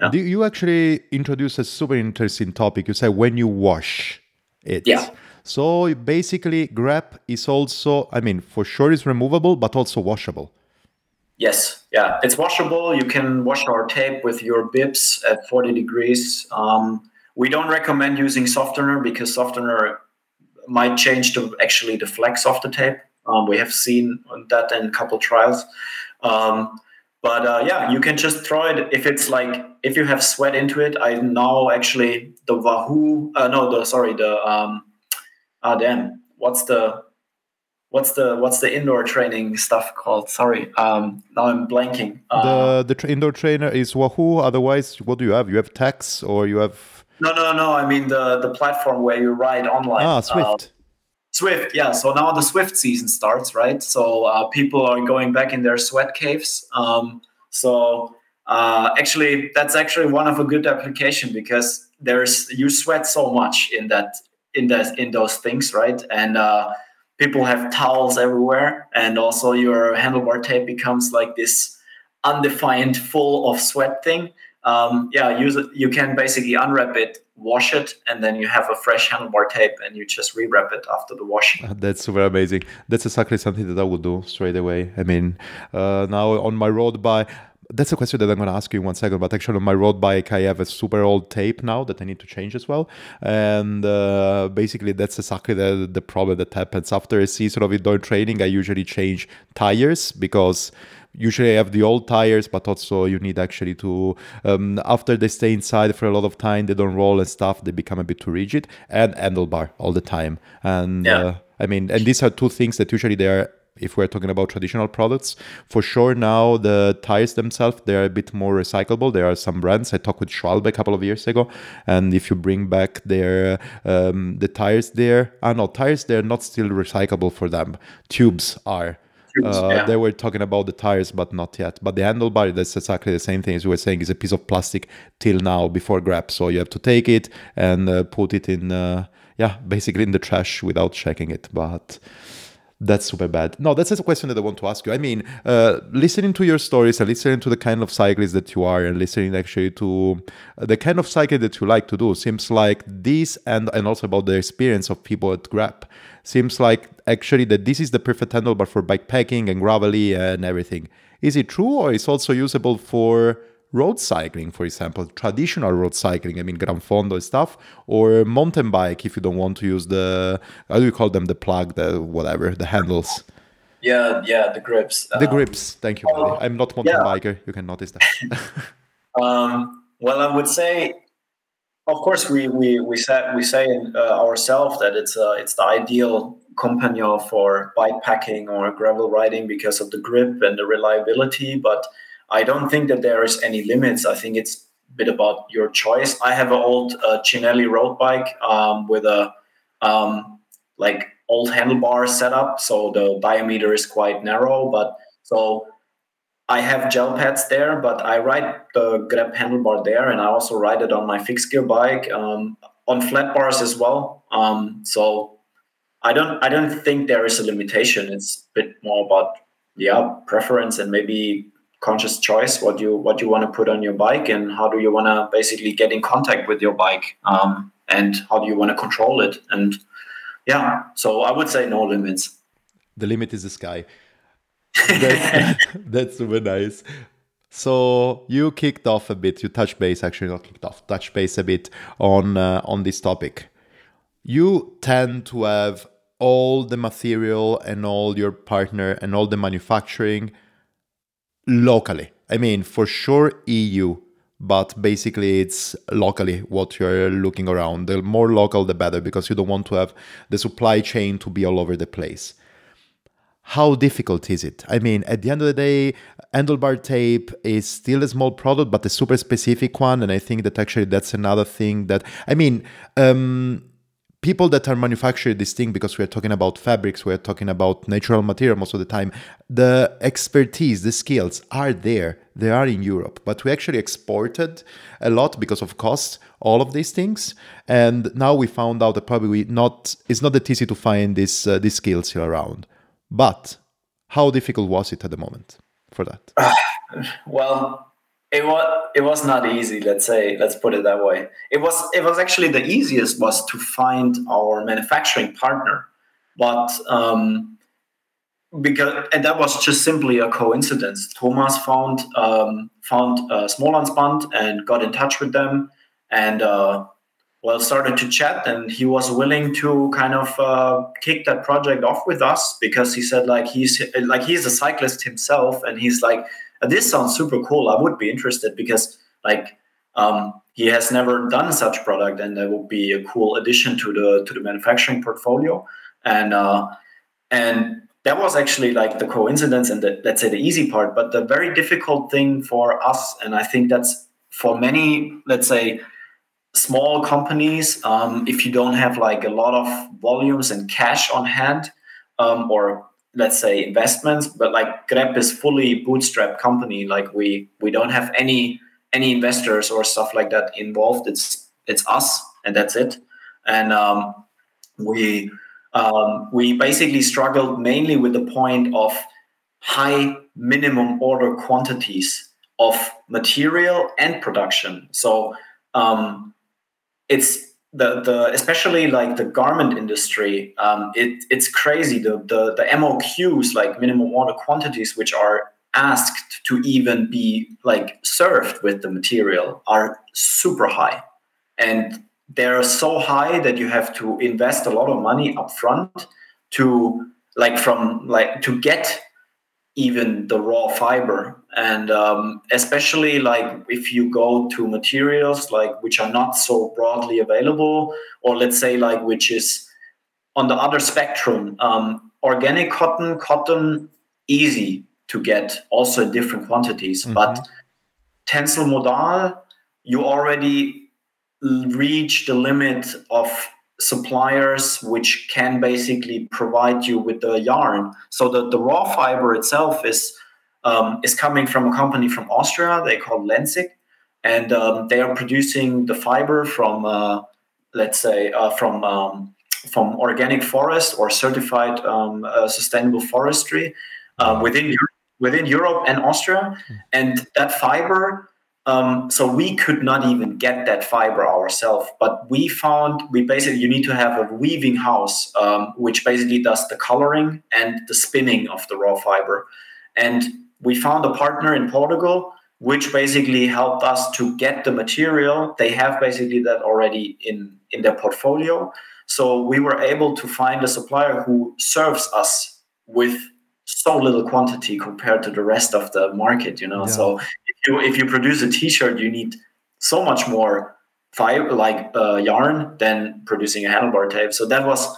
Yeah. Do you actually introduce a super interesting topic? You say when you wash it. Yeah. so basically grepp is also i mean for sure it's removable but also washable yes yeah. It's washable. You can wash our tape with your bibs at 40 degrees. Um, we don't recommend using softener because softener might change the actually the flex of the tape. Um, we have seen that in a couple trials. Um, but uh, yeah you can just throw it. If it's like if you have sweat into it i now actually the wahoo uh, no the sorry the um ah damn. What's the what's the what's the indoor training stuff called sorry um now i'm blanking uh, the the tra- indoor trainer is wahoo otherwise what do you have you have Tacx or you have no no no i mean the the platform where you ride online ah Uh, Zwift Zwift, yeah. So now the Zwift season starts, right? So uh, people are going back in their sweat caves. Um, so uh, actually, that's actually one of a good application because there's you sweat so much in that in that in those things, right? And uh, people have towels everywhere, and also your handlebar tape becomes like this undefined, full of sweat thing. um, yeah, use it. You can basically unwrap it, wash it, and then you have a fresh handlebar tape, and you just rewrap it after the washing. That's super amazing. That's exactly something that I would do straight away. I mean, uh, now on my road bike, that's a question that I'm going to ask you in one second. But actually, on my road bike, I have a super old tape now that I need to change as well. And uh, basically, that's exactly the, the problem that happens after a season of indoor training. I usually change tires because usually I have the old tires, but also you need actually to um, after they stay inside for a lot of time, they don't roll and stuff. They become a bit too rigid and handlebar all the time. And yeah. uh, I mean, and these are two things that usually they are. If we're talking about traditional products, for sure now the tires themselves they are a bit more recyclable. There are some brands. I talked with Schwalbe a couple of years ago, and if you bring back their um, the tires there, ah no, tires they're not still recyclable for them. Tubes are uh, yeah. They were talking about the tires, but not yet. But the handlebar, that's exactly the same thing as we were saying, is a piece of plastic till now before grepp. So you have to take it and uh, put it in, uh, yeah, basically in the trash without checking it. But that's super bad. No, that's a question that I want to ask you. I mean, uh, listening to your stories and listening to the kind of cyclist that you are, and listening actually to the kind of cycling that you like to do, seems like this, and and also about the experience of people at Grepp, seems like actually that this is the perfect handlebar for bikepacking and gravelly and everything. Is it true, or is also usable for road cycling, for example, traditional road cycling, I mean, Gran Fondo stuff, or mountain bike if you don't want to use the, how do you call them, the plug, the whatever, the handles? Yeah, yeah, the grips. The um, grips, thank you. Uh, I'm not mountain yeah. biker, you can notice that. *laughs* um, well, I would say, of course, we we we say we say uh, ourselves that it's uh, it's the ideal companion for bike packing or gravel riding because of the grip and the reliability, but I don't think that there is any limits. I think it's a bit about your choice. I have an old uh, Cinelli road bike um, with a um, like old handlebar setup, so the diameter is quite narrow. But so I have gel pads there, but I ride the grepp handlebar there, and I also ride it on my fixed gear bike um, on flat bars as well. Um, so I don't I don't think there is a limitation. It's a bit more about yeah preference and maybe conscious choice what you what you want to put on your bike and how do you want to basically get in contact with your bike um, and how do you want to control it. And yeah so i would say no limits. The limit is the sky. *laughs* That's, *laughs* that's super nice. So you kicked off a bit you touched base actually not kicked off touched base a bit on uh, on this topic. You tend to have all the material and all your partner and all the manufacturing locally. I mean, for sure EU, but basically it's locally what you're looking around. The more local, the better, because you don't want to have the supply chain to be all over the place. How difficult is it? I mean, at the end of the day, handlebar tape is still a small product, but a super specific one. And I think that actually that's another thing that, I mean, um, people that are manufacturing this thing because we're talking about fabrics we're talking about natural material most of the time the expertise the skills are there. They are in europe. But we actually exported a lot because of cost all of these things. And now we found out that probably not it's not that easy to find these uh, these skills here around. But how difficult was it at the moment for that? *sighs* Well it was it was not easy let's say let's put it that way. It was it was actually the easiest was to find our manufacturing partner. But um because and that was just simply a coincidence. Thomas found um found uh, Smålandsband and got in touch with them and uh well started to chat. And he was willing to kind of uh, kick that project off with us because he said like he's like he's a cyclist himself and he's like this sounds super cool. I would be interested because like um, he has never done such product, and that would be a cool addition to the to the manufacturing portfolio. And uh, and that was actually like the coincidence and the, let's say the easy part. But the very difficult thing for us, and I think that's for many, let's say small companies, um, if you don't have like a lot of volumes and cash on hand, um, or let's say investments but like grepp is fully bootstrap company. Like we we don't have any any investors or stuff like that involved. It's it's us and that's it. And um, we um, we basically struggled mainly with the point of high minimum order quantities of material and production. So um, it's the the especially like the garment industry. Um, it it's crazy the the the MOQs like minimum order quantities which are asked to even be like served with the material are super high and they're so high that you have to invest a lot of money upfront to like from like to get even the raw fiber and um, especially like if you go to materials like which are not so broadly available or let's say like which is on the other spectrum um, organic cotton cotton easy to get also in different quantities mm-hmm. but tencel modal you already reach the limit of suppliers which can basically provide you with the yarn. So the, the raw fiber itself is um, is coming from a company from Austria. They call Lenzing, and um, they are producing the fiber from uh, let's say uh, from um, from organic forest or certified um, uh, sustainable forestry uh, within Europe, within Europe and Austria, hmm. and that fiber um, so we could not even get that fiber ourselves, but we found we basically you need to have a weaving house, um, which basically does the coloring and the spinning of the raw fiber. And we found a partner in Portugal, which basically helped us to get the material. They have basically that already in in their portfolio. So we were able to find a supplier who serves us with so little quantity compared to the rest of the market you know yeah. so you if you produce a t-shirt you need so much more fiber like uh, yarn than producing a handlebar tape. So that was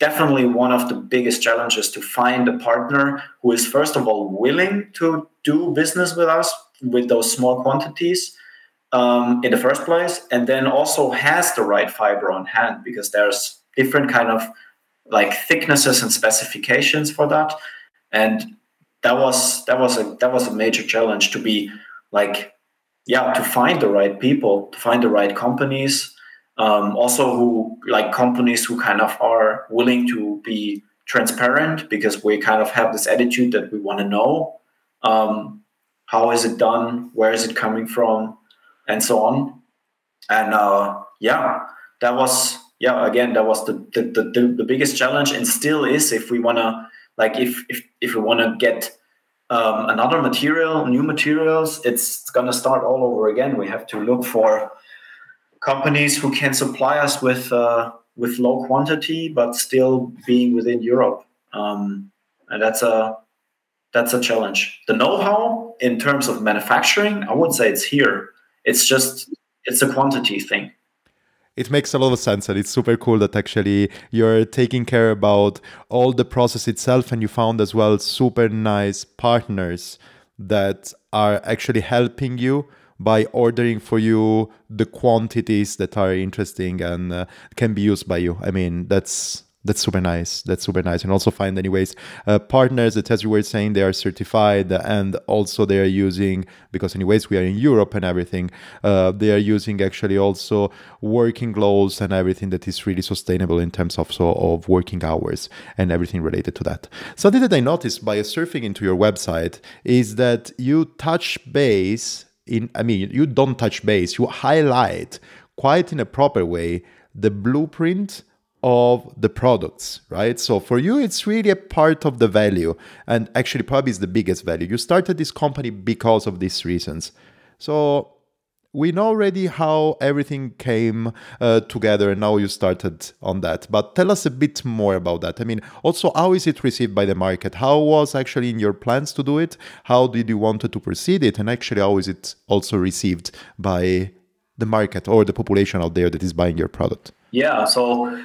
definitely one of the biggest challenges to find a partner who is first of all willing to do business with us with those small quantities um, in the first place and then also has the right fiber on hand because there's different kind of like thicknesses and specifications for that. And that was that was a that was a major challenge to be like yeah to find the right people to find the right companies um, also who like companies who kind of are willing to be transparent because we kind of have this attitude that we want to know um, how is it done where is it coming from and so on. And uh, yeah that was yeah again that was the the, the, the biggest challenge and still is if we want to like if if if we want to get um, another material, new materials, it's going to start all over again. We have to look for companies who can supply us with uh, with low quantity, but still being within Europe, um, and that's a that's a challenge. The know-how in terms of manufacturing, I would say it's here. It's just it's a quantity thing it makes a lot of sense and it's super cool that actually you're taking care about all the process itself and you found as well super nice partners that are actually helping you by ordering for you the quantities that are interesting and uh, can be used by you. I mean that's that's super nice. That's super nice. And also find anyways uh, partners that as you were saying they are certified and also they are using because anyways we are in europe and everything uh, they are using actually also working clothes and everything that is really sustainable in terms of so of working hours and everything related to that. Something that i noticed by surfing into your website is that you touch base in i mean you don't touch base you highlight quite in a proper way the blueprint of the products, right? So for you, it's really a part of the value, and actually, probably is the biggest value. You started this company because of these reasons. So we know already how everything came uh, together, and now you started on that. But tell us a bit more about that. I mean, also, how is it received by the market? How was actually in your plans to do it? How did you want to proceed it? And actually, how is it also received by the market or the population out there that is buying your product? Yeah, so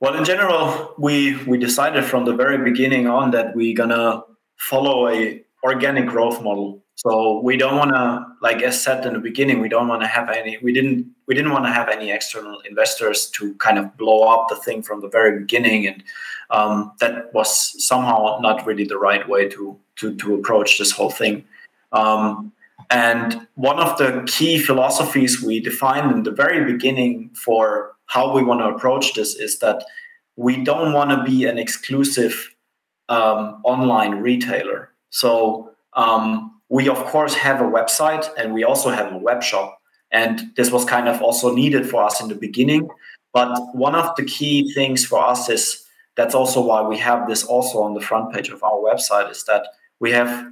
well, in general, we we decided from the very beginning on that we're gonna follow a organic growth model. So we don't want to, like as said in the beginning, we don't want to have any. We didn't we didn't want to have any external investors to kind of blow up the thing from the very beginning, and um, that was somehow not really the right way to to to approach this whole thing. Um, and one of the key philosophies we defined in the very beginning for how we want to approach this is that we don't want to be an exclusive um, online retailer. So um, we of course have a website and we also have a web shop. And this was kind of also needed for us in the beginning. But one of the key things for us is that's also why we have this also on the front page of our website is that we have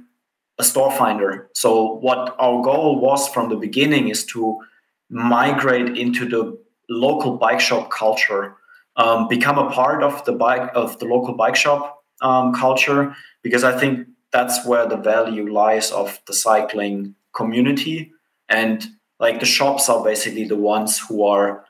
a store finder. So what our goal was from the beginning is to migrate into the local bike shop culture, um, become a part of the bike of the local bike shop um, culture, because I think that's where the value lies of the cycling community. And like the shops are basically the ones who are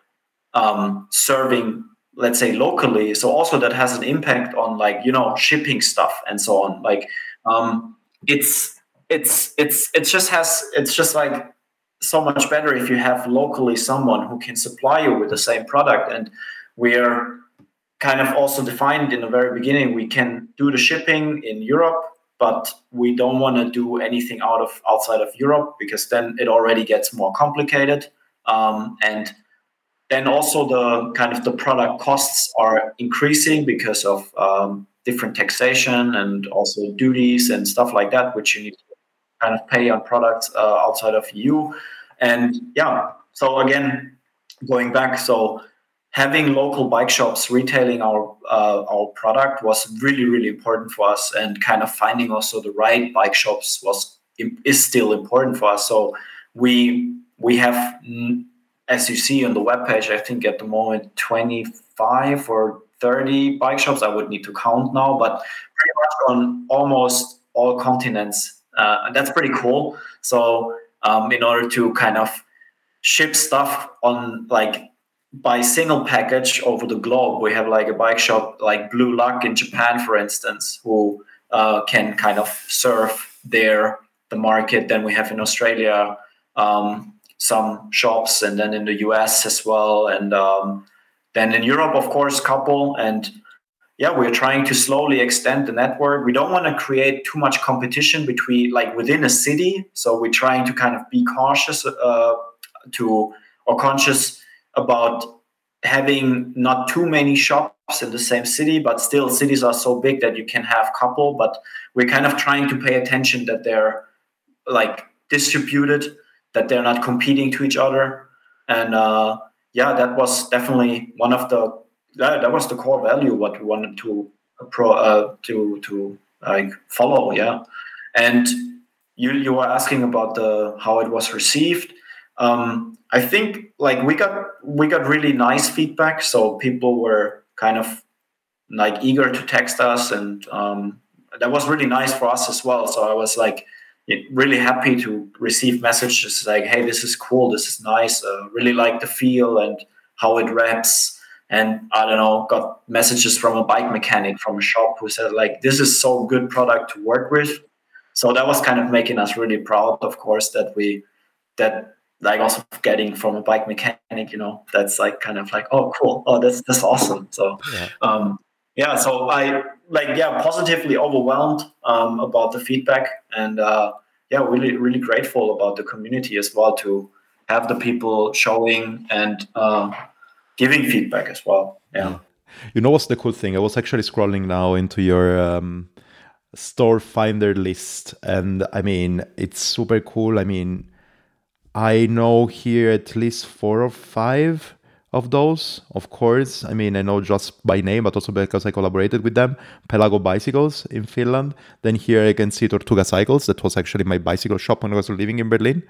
um, serving let's say locally. So also that has an impact on like you know shipping stuff and so on. Like um, it's it's it's it just has it's just like so much better if you have locally someone who can supply you with the same product. And we're kind of also defined in the very beginning we can do the shipping in europe but we don't want to do anything out of outside of europe because then it already gets more complicated. Um, and then also the kind of the product costs are increasing because of um, different taxation and also duties and stuff like that which you need to kind of pay on products uh, outside of EU. And yeah, so again, going back, so having local bike shops retailing our uh, our product was really really important for us, and kind of finding also the right bike shops was is still important for us. So we we have, as you see on the webpage, I think at the moment twenty five or 30 bike shops. I would need to count now, but pretty much on almost all continents uh, and that's pretty cool. So um, in order to kind of ship stuff on like by single package over the globe, we have like a bike shop like Blue Lug in Japan, for instance, who uh, can kind of serve their the market. Then we have in Australia um, some shops, and then in the US as well, and um, then in Europe, of course, couple and yeah, we're trying to slowly extend the network. We don't want to create too much competition between like within a city. So we're trying to kind of be cautious uh, to or conscious about having not too many shops in the same city, but still cities are so big that you can have couple. But we're kind of trying to pay attention that they're like distributed, that they're not competing to each other. And uh, yeah, that was definitely one of the that, that was the core value what we wanted to pro uh, to to like follow yeah. And you you were asking about the how it was received. Um, i think like we got we got really nice feedback so people were kind of like eager to text us and um, that was really nice for us as well. So i was like really happy to receive messages like hey this is cool. This is nice. Uh, really like the feel and how it wraps and I don't know, got messages from a bike mechanic from a shop who said like, "This is so good product to work with." So that was kind of making us really proud, of course, that we that like also getting from a bike mechanic, you know, that's like kind of like, oh, cool, oh, that's that's awesome. So, yeah, um, yeah so I like yeah, positively overwhelmed um, about the feedback, and uh, yeah, really really grateful about the community as well to have the people showing and. Uh, giving feedback as well. Yeah. You know what's the cool thing? I was actually scrolling now into your um, store finder list, and I mean, it's super cool. I mean, I know here at least four or five of those, of course. I mean, I know just by name, but also because I collaborated with them. Pelago Bicycles in Finland. Then here I can see Tortuga Cycles. That was actually my bicycle shop when I was living in Berlin.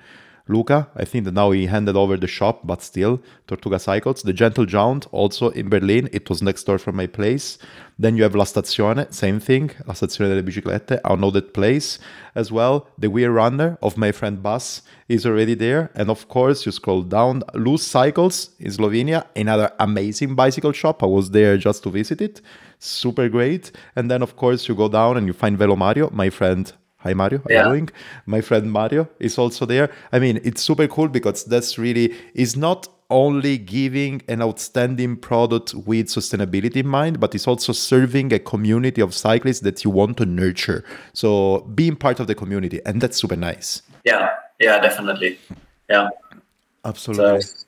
Luca. I think that now he handed over the shop, but still, Tortuga Cycles. The Gentle Giant, also in Berlin. It was next door from my place. Then you have La Stazione, same thing. La Stazione delle Biciclette. That place as well. The Weir Runner of my friend Bas is already there. And of course, you scroll down. Loose Cycles in Slovenia, another amazing bicycle shop. I was there just to visit it. Super great. And then, of course, you go down and you find Velo Mario, my friend Hi Mario, how yeah. you doing? My friend Mario is also there. I mean, it's super cool because that's really is not only giving an outstanding product with sustainability in mind, but it's also serving a community of cyclists that you want to nurture. So being part of the community, and that's super nice. Yeah, yeah, definitely. Yeah, absolutely. So,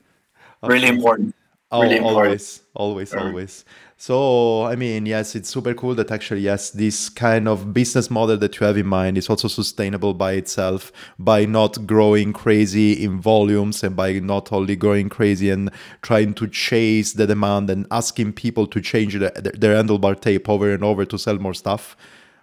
really important. Oh, really always, always, always. So, I mean, yes, it's super cool that actually, yes, this kind of business model that you have in mind is also sustainable by itself by not growing crazy in volumes and by not only going crazy and trying to chase the demand and asking people to change the, their handlebar tape over and over to sell more stuff.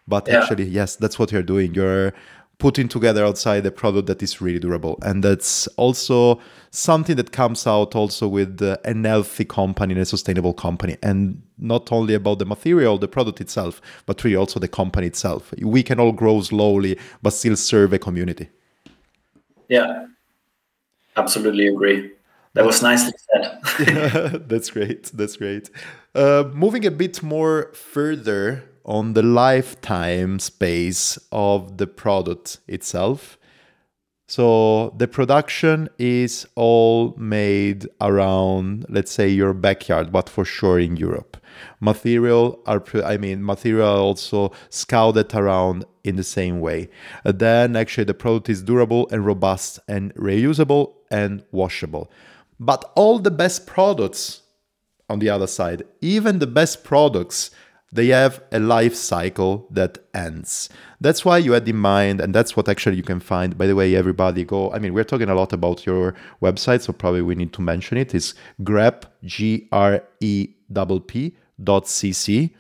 But yeah. actually, yes, that's what you're doing. You're putting together outside a product that is really durable. And that's also something that comes out also with uh, a healthy company and a sustainable company. And not only about the material the product itself but really also the company itself. We can all grow slowly but still serve a community. Yeah. Absolutely agree. That was nicely said. *laughs* *laughs* That's great. That's great. Uh, moving a bit more further on the lifetime space of the product itself. So the production is all made around, let's say, your backyard, but for sure in Europe. Material are, I mean, material also scouted around in the same way. Uh, then actually the product is durable and robust and reusable and washable. But all the best products on the other side, even the best products they have a life cycle that ends. That's why you had in mind, and that's what actually you can find. By the way, everybody go. I mean, we're talking a lot about your website, so probably we need to mention it. It's grepp g r e p p dot cc.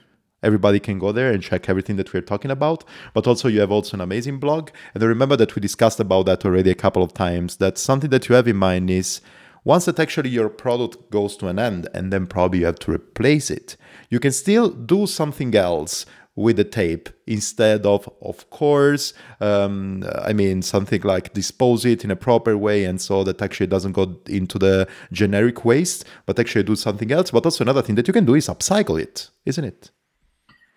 Everybody can go there and check everything that we're talking about. But also, you have also an amazing blog. And I remember that we discussed about that already a couple of times. That something that you have in mind is once that actually your product goes to an end, and then probably you have to replace it you can still do something else with the tape instead of of course um, i mean something like dispose it in a proper way and so that actually doesn't go into the generic waste but actually do something else. But also another thing that you can do is upcycle it isn't it?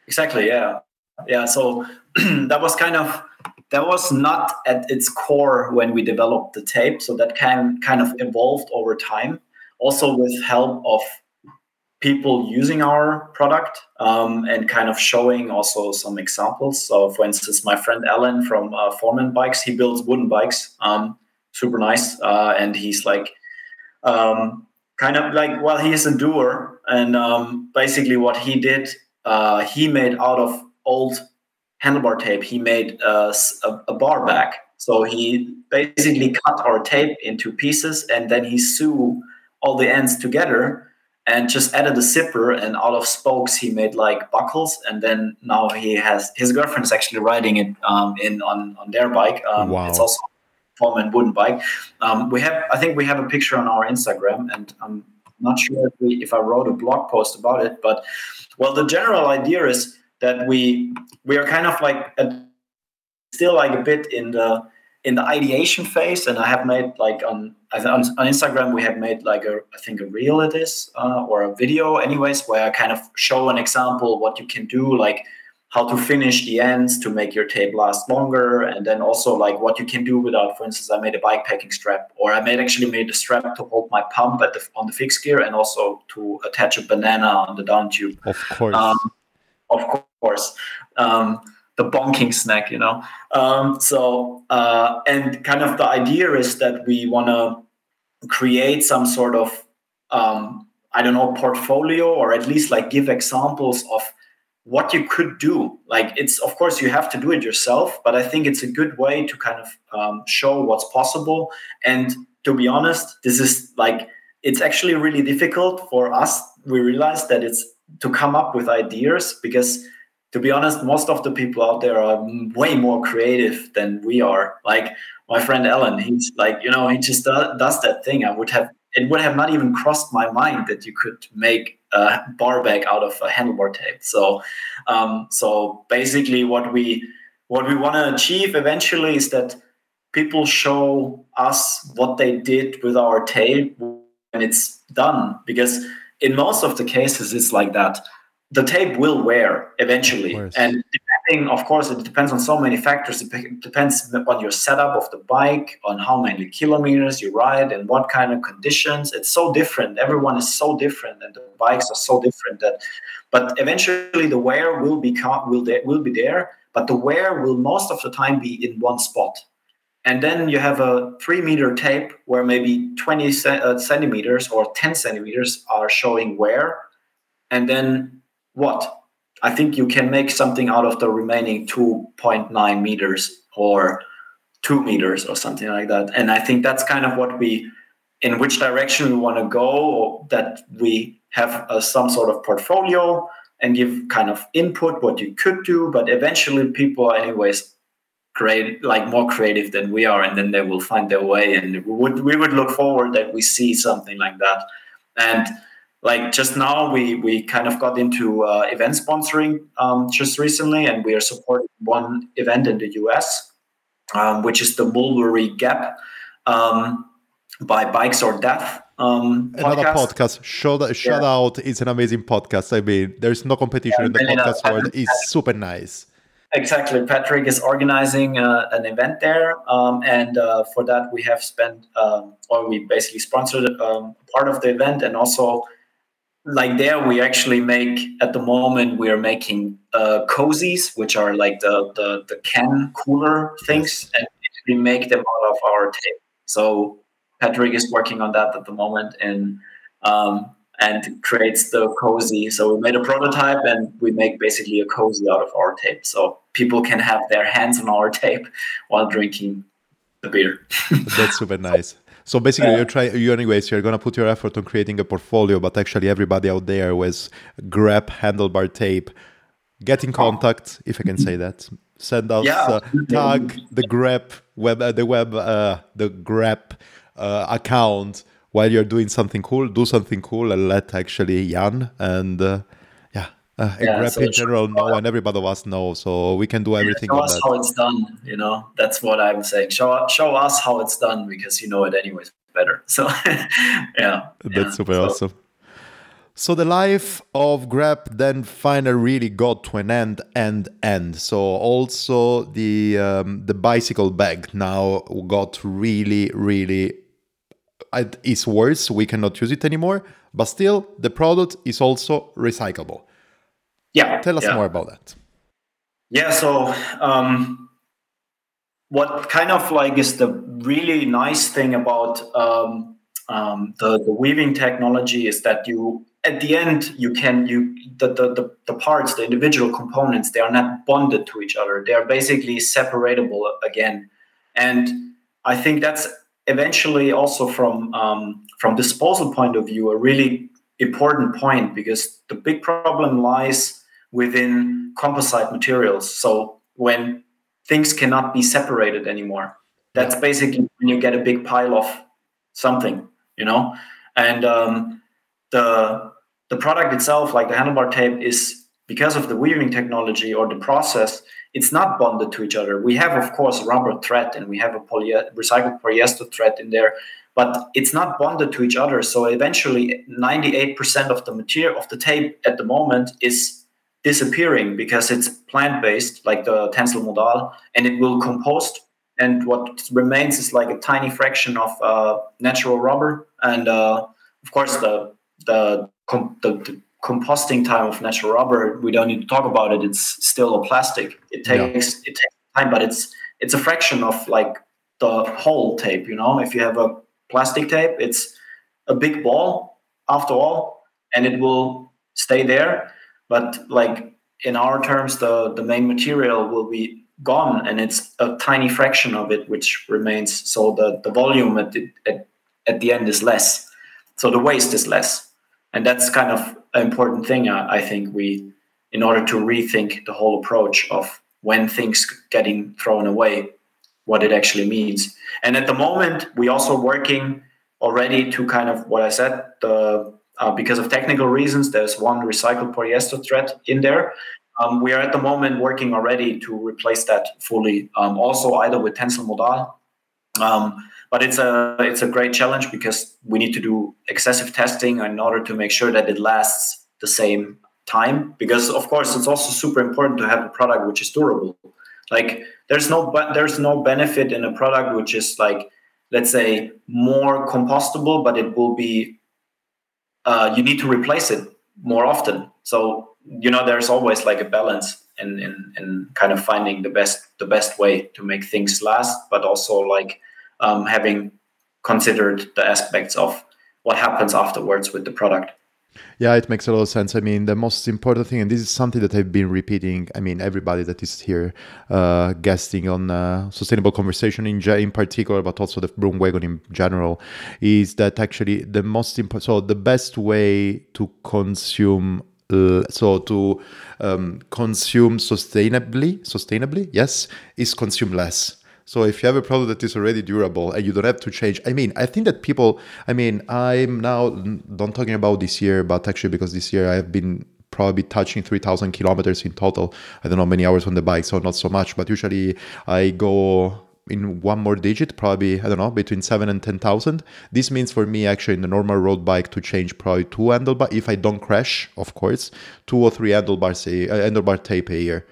Exactly yeah. Yeah so *clears throat* that was kind of that was not at its core when we developed the tape so that can kind of evolved over time also with help of people using our product um, and kind of showing also some examples. So, for instance, my friend Alan from uh, Foreman Bikes, he builds wooden bikes, um, super nice, uh, and he's like um, kind of like well, he is a doer, and um, basically what he did, uh, he made out of old handlebar tape, he made a, a bar back. So he basically cut our tape into pieces, and then he sewed all the ends together and just added a zipper and out of spokes he made like buckles and then now he has his girlfriend is actually riding it um, in on on their bike um, wow. it's also foam and wooden bike um, we have i think we have a picture on our instagram and i'm not sure if, we, if i wrote a blog post about it but well the general idea is that we we are kind of like a, still like a bit in the in the ideation phase. And i have made like on on, on instagram we have made like a i think a reel it is uh, or a video anyways where i kind of show an example what you can do like how to finish the ends to make your tape last longer. And then also like what you can do without for instance i made a bike packing strap or i made actually made a strap to hold my pump at the on the fixed gear and also to attach a banana on the down tube. Of course. Um, of course um, the bonking snack, you know. Um, so uh, and kind of the idea is that we want to create some sort of um, I don't know portfolio or at least like give examples of what you could do. Like it's of course you have to do it yourself, but I think it's a good way to kind of um, show what's possible. And to be honest, this is like it's actually really difficult for us. We realize that it's to come up with ideas because to be honest, most of the people out there are way more creative than we are. Like my friend Ellen, he's like, you know, he just does, that thing. I would have, it would have not even crossed my mind that you could make a bar bag out of a handlebar tape. So, um, so basically, what we what we want to achieve eventually is that people show us what they did with our tape when it's done. Because in most of the cases, it's like that the tape will wear eventually. And depending, of course, it depends on so many factors. It depends on your setup of the bike, on how many kilometers you ride, and what kind of conditions. It's so different. Everyone is so different, and the bikes are so different that. But eventually, the wear will become will will be there, but the wear will most of the time be in one spot. And then you have a three meter tape where maybe 20 uh, centimeters or 10 centimeters are showing wear. And then what? I think you can make something out of the remaining 2.9 meters or 2 meters or something like that. And i think that's kind of what we in which direction we want to go that we have uh, some sort of portfolio and give kind of input what you could do. But eventually people anyways create like more creative than we are and then they will find their way and we would we would look forward that we see something like that and like just now we we kind of got into uh, event sponsoring um, just recently and we are supporting one event in the us um, which is the mulberry gap um, by bikes or death um, Another podcast. Shout yeah. out. It's an amazing podcast. I mean, there's no competition yeah, in the podcast world. It's super nice. Exactly. Patrick is organizing uh, an event there. Um, and uh, for that, we have spent, um, or we basically sponsored um, part of the event. And also, like there, we actually make, at the moment, we are making uh, cozies, which are like the, the, the can cooler things. And we make them out of our tape. So Patrick is working on that at the moment and um, and creates the cozy. So we made a prototype and we make basically a cozy out of our tape. So people can have their hands on our *laughs* tape while drinking the beer. *laughs* That's super nice. So basically, you're trying. You anyways, you're gonna put your effort on creating a portfolio, but actually, everybody out there with grepp handlebar tape, get in contact if I can say that. Send us yeah. uh, tag the grepp web, uh, the web, uh, the grepp uh, account while you're doing something cool, do something cool and let actually Jan and uh, yeah, uh, yeah so in general know and everybody of us know. So we can do everything. Yeah, show us that. how it's done. You know, that's what I'm saying. Show show us how it's done because you know it anyways better. *laughs* So yeah, that's yeah, super so. awesome. So the life of Grepp then finally really got to an end and end. So also the um, the bicycle bag now got really really it's worse. We cannot use it anymore. But still, the product is also recyclable. Yeah. Tell us yeah. more about that. Yeah. So, um, what kind of like is the really nice thing about um, um, the, the weaving technology is that you at the end you can you the, the, the, the, parts the individual components they are not bonded to each other they are basically separatable again and i think that's eventually also from um, from disposal point of view a really important point because the big problem lies within composite materials. So when things cannot be separated anymore that's basically when you get a big pile of something you know? And um, the the product itself like the handlebar tape is because of the weaving technology or the process it's not bonded to each other. We have, of course, rubber thread and we have a poly- recycled polyester thread in there, but it's not bonded to each other. So eventually, 98% of the material of the tape at the moment is disappearing because it's plant based, like the Tencel modal, and it will compost. And what remains is like a tiny fraction of uh, natural rubber, and uh, of course the the, the, the composting time of natural rubber, we don't need to talk about it. It's still a plastic. It takes yeah. it takes time, but it's it's a fraction of like the whole tape. You know, if you have a plastic tape, it's a big ball after all, and it will stay there. But like in our terms, the the main material will be gone, and it's a tiny fraction of it which remains. So the the volume at the, at, at the end is less. So the waste is less, and that's kind of important thing. I, I think we, in order to rethink the whole approach of when things getting thrown away, what it actually means. And at the moment, we also working already to kind of what I said. The uh, because of technical reasons, there's one recycled polyester thread in there. Um, we are at the moment working already to replace that fully. Um, also, either with Tencel Modal. Um, but it's a it's a great challenge because we need to do excessive testing in order to make sure that it lasts the same time. Because of course it's also super important to have a product which is durable. Like there's no but there's no benefit in a product which is like let's say more compostable but it will be uh, you need to replace it more often. So you know there's always like a balance in, in in kind of finding the best the best way to make things last, but also like um, having considered the aspects of what happens afterwards with the product. Yeah, it makes a lot of sense. I mean, the most important thing, and this is something that I've been repeating. I mean, everybody that is here uh, guesting on uh, sustainable conversation in in particular, but also the broom wagon in general, is that actually the most important. So the best way to consume so to um, consume sustainably sustainably yes is consume less so if you have a product that is already durable and you don't have to change, I mean, I think that people, I mean, I'm now not talking about this year, but actually because this year I have been probably touching 3000 kilometers in total. I don't know many hours on the bike, so not so much, but usually I go in one more digit, probably, I don't know, between seven and 10,000. This means for me, actually, in the normal road bike to change probably two handlebar, if I don't crash, of course, two or three handlebars a, uh, handlebar tape a year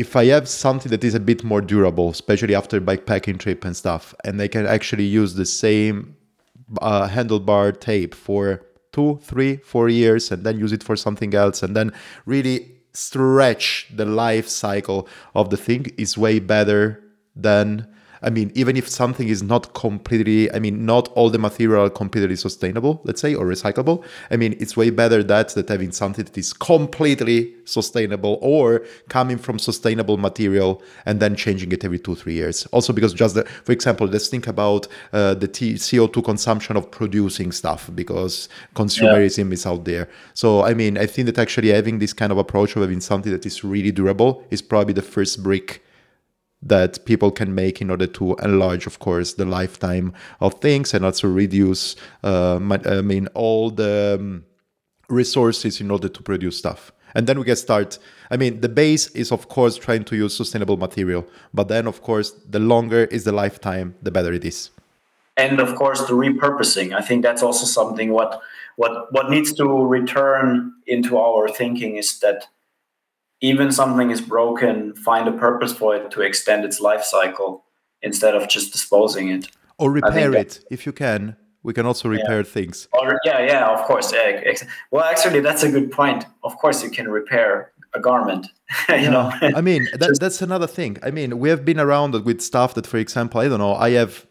if I have something that is a bit more durable, especially after bikepacking trip and stuff, and I can actually use the same uh, handlebar tape for two, three, four years, and then use it for something else, and then really stretch the life cycle of the thing is way better than I mean, even if something is not completely, I mean, not all the material are completely sustainable, let's say, or recyclable. I mean, it's way better that than having something that is completely sustainable or coming from sustainable material and then changing it every two, three years. Also, because just, the, for example, let's think about uh, the T- CO2 consumption of producing stuff because consumerism yeah. is out there. So, I mean, I think that actually having this kind of approach of having something that is really durable is probably the first brick that people can make in order to enlarge, of course, the lifetime of things and also reduce, uh, I mean, all the um, resources in order to produce stuff. And then we get start. I mean, the base is of course trying to use sustainable material, but then of course, the longer is the lifetime, the better it is. And of course, the repurposing. I think that's also something what what what needs to return into our thinking is that even something is broken, find a purpose for it to extend its life cycle instead of just disposing it. Or repair it if you can. We can also repair yeah. things. Or, yeah, yeah, of course. Yeah, well, actually, that's a good point. Of course, you can repair a garment. *laughs* you yeah. know, I mean, that, *laughs* that's another thing. I mean, we have been around with stuff that, for example, I don't know, I have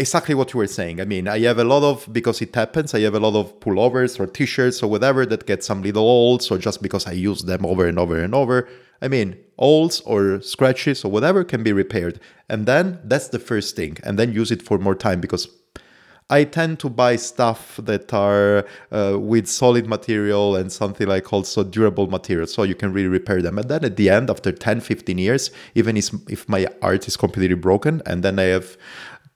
exactly what you were saying. I mean, I have a lot of because it happens. I have a lot of pullovers or t-shirts or whatever that get some little holes, or just because I use them over and over and over. I mean, holes or scratches or whatever can be repaired, and then that's the first thing, and then use it for more time because I tend to buy stuff that are uh, with solid material and something like also durable material so you can really repair them. And then at the end, after 10, 15 years, even if, if my art is completely broken, and then I have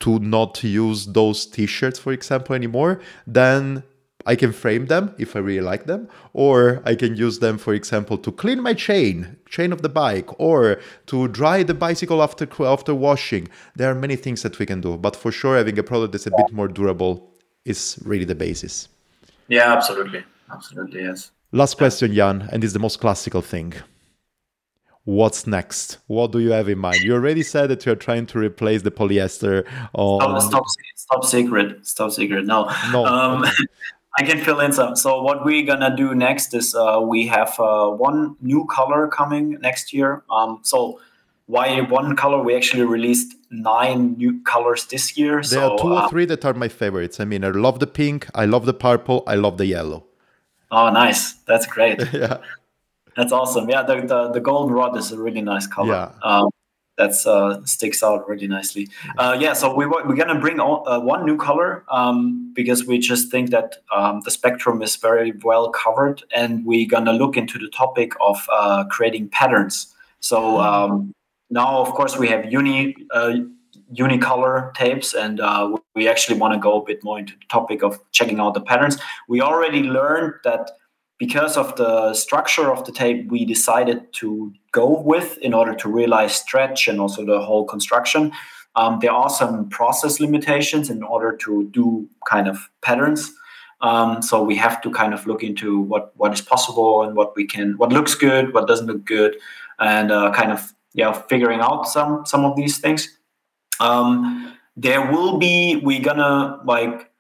to not use those t-shirts for example anymore then I can frame them if I really like them, or I can use them, for example, to clean my chain, chain of the bike, or to dry the bicycle after after washing. There are many things that we can do, but for sure, having a product that's a bit more durable is really the basis. Yeah, absolutely, absolutely, yes. Last question, Jan, and it's the most classical thing what's next? What do you have in mind? You already said that you're trying to replace the polyester. On... Stop, stop, stop secret. Stop secret. No. No. Um, *laughs* I can fill in some. So what we're gonna do next is uh, we have uh, one new color coming next year. Um, so why one color? We actually released nine new colors this year. There so, are two or uh, three that are my favorites. I mean, I love the pink, I love the purple, I love the yellow. Oh, nice! That's great. *laughs* yeah. That's awesome. Yeah, the, the, the golden rod is a really nice color. Yeah. Um, that's uh, sticks out really nicely. Uh, yeah, so we we're gonna bring all, uh, one new color um, because we just think that um, the spectrum is very well covered, and we're gonna look into the topic of uh, creating patterns. So um, now, of course, we have uni uh, unicolor tapes, and uh, we actually want to go a bit more into the topic of checking out the patterns. We already learned that because of the structure of the tape we decided to go with in order to realize stretch and also the whole construction um, there are some process limitations in order to do kind of patterns. Um, so we have to kind of look into what what is possible and what we can what looks good what doesn't look good and uh, kind of yeah figuring out some some of these things. Um, there will be we're gonna like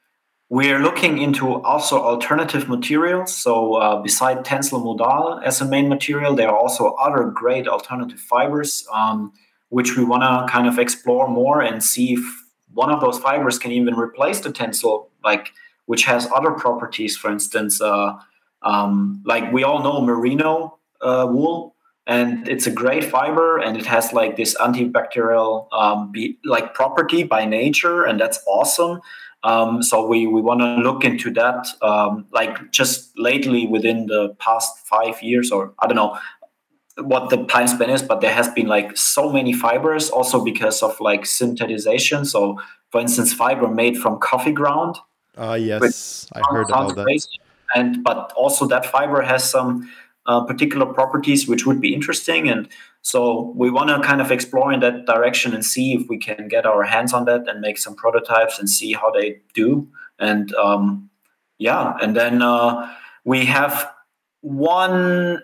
we're looking into also alternative materials. So, uh, beside Tencel Modal as a main material, there are also other great alternative fibers, um, which we want to kind of explore more and see if one of those fibers can even replace the Tencel, like which has other properties. For instance, uh, um, like we all know merino uh, wool, and it's a great fiber, and it has like this antibacterial um, be, like property by nature, and that's awesome. Um, so we, we want to look into that, um, like just lately within the past five years, or I don't know what the time span is, but there has been like so many fibers, also because of like synthesization. So, for instance, fiber made from coffee ground. Ah, uh, yes, I heard about that. And but also that fiber has some uh, particular properties which would be interesting and so we want to kind of explore in that direction and see if we can get our hands on that and make some prototypes and see how they do. And um, yeah, and then uh, we have one,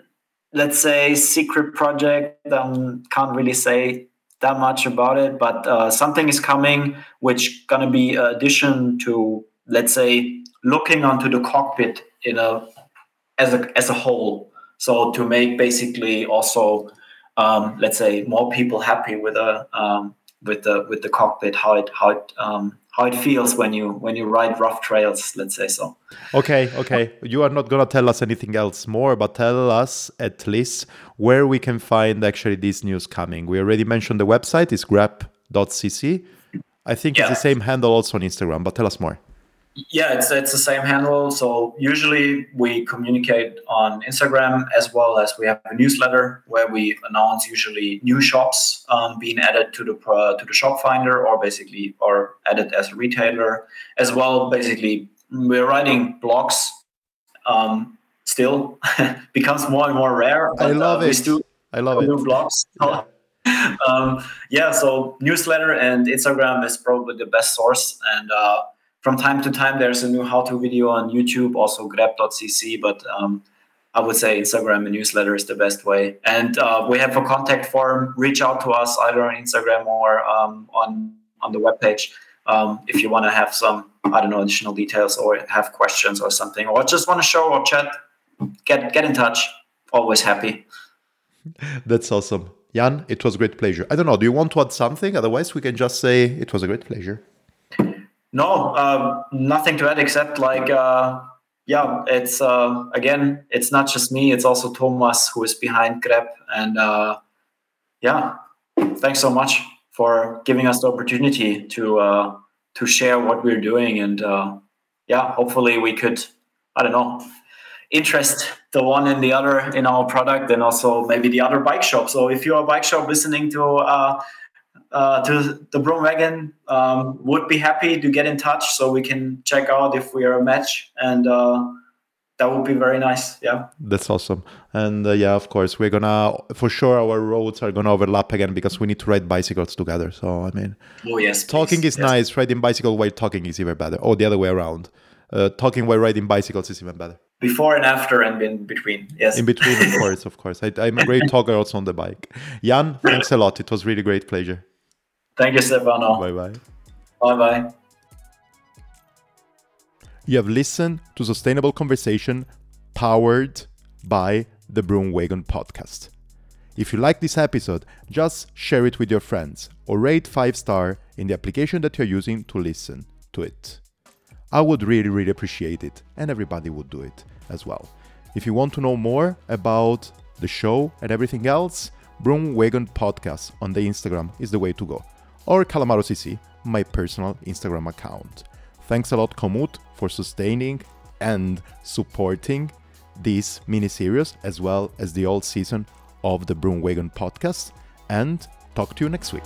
let's say, secret project. Um, can't really say that much about it, but uh, something is coming which gonna be addition to, let's say, looking onto the cockpit in a as a as a whole. So to make basically also um, let's say more people happy with a um, with the with the cockpit how it how it um, how it feels when you when you ride rough trails let's say so. Okay okay. You are not gonna tell us anything else more but tell us at least where we can find actually this news coming. We already mentioned the website is grepp.cc i think yeah. it's the same handle also on instagram but tell us more yeah, it's it's the same handle. So usually we communicate on Instagram as well as we have a newsletter where we announce usually new shops um, being added to the uh, to the shop finder or basically or added as a retailer as well. Basically, we're writing blogs. Um, still *laughs* becomes more and more rare. But, I love uh, it. Still I love it. New blogs. Yeah. *laughs* um, yeah, so newsletter and Instagram is probably the best source and. Uh, from time to time there's a new how-to video on youtube also grepp.cc but um, i would say instagram and newsletter is the best way. And uh, we have a contact form. Reach out to us either on instagram or um, on on the webpage um, if you want to have some i don't know additional details or have questions or something or just want to show or chat get get in touch. Always happy. *laughs* That's awesome. Jan it was a great pleasure. I don't know do you want to add something? Otherwise we can just say it was a great pleasure no, uh, nothing to add except like, uh, yeah, it's uh, again, it's not just me; it's also Thomas who is behind Grepp, and uh, yeah, thanks so much for giving us the opportunity to uh, to share what we're doing, and uh, yeah, hopefully we could, I don't know, interest the one and the other in our product, and also maybe the other bike shop. So if you're a bike shop listening to uh, to the Broom Wagon um, would be happy to get in touch so we can check out if we are a match. And uh, that would be very nice. Yeah. That's awesome. And uh, yeah of course we're gonna for sure our roads are gonna overlap again because we need to ride bicycles together. So i mean oh yes talking please. is yes. nice. Riding bicycle while talking is even better. Or the other way around. Uh, talking while riding bicycles is even better. Before and after and in between. Yes. In between of *laughs* course of course. I, i'm a great talker also on the bike. Jan thanks a lot. It was really great pleasure Thank you, Stefano. Bye bye. Bye bye. You have listened to Sustainable Conversation powered by the Broom Wagon podcast. If you like this episode, just share it with your friends or rate 5 star in the application that you're using to listen to it. I would really really appreciate it and everybody would do it as well. If you want to know more about the show and everything else, Broom Wagon podcast on the Instagram is the way to go or CalamarosCC, my personal Instagram account. Thanks a lot, Komoot, for sustaining and supporting this mini-series as well as the old season of the Broomwagon podcast. And talk to you next week.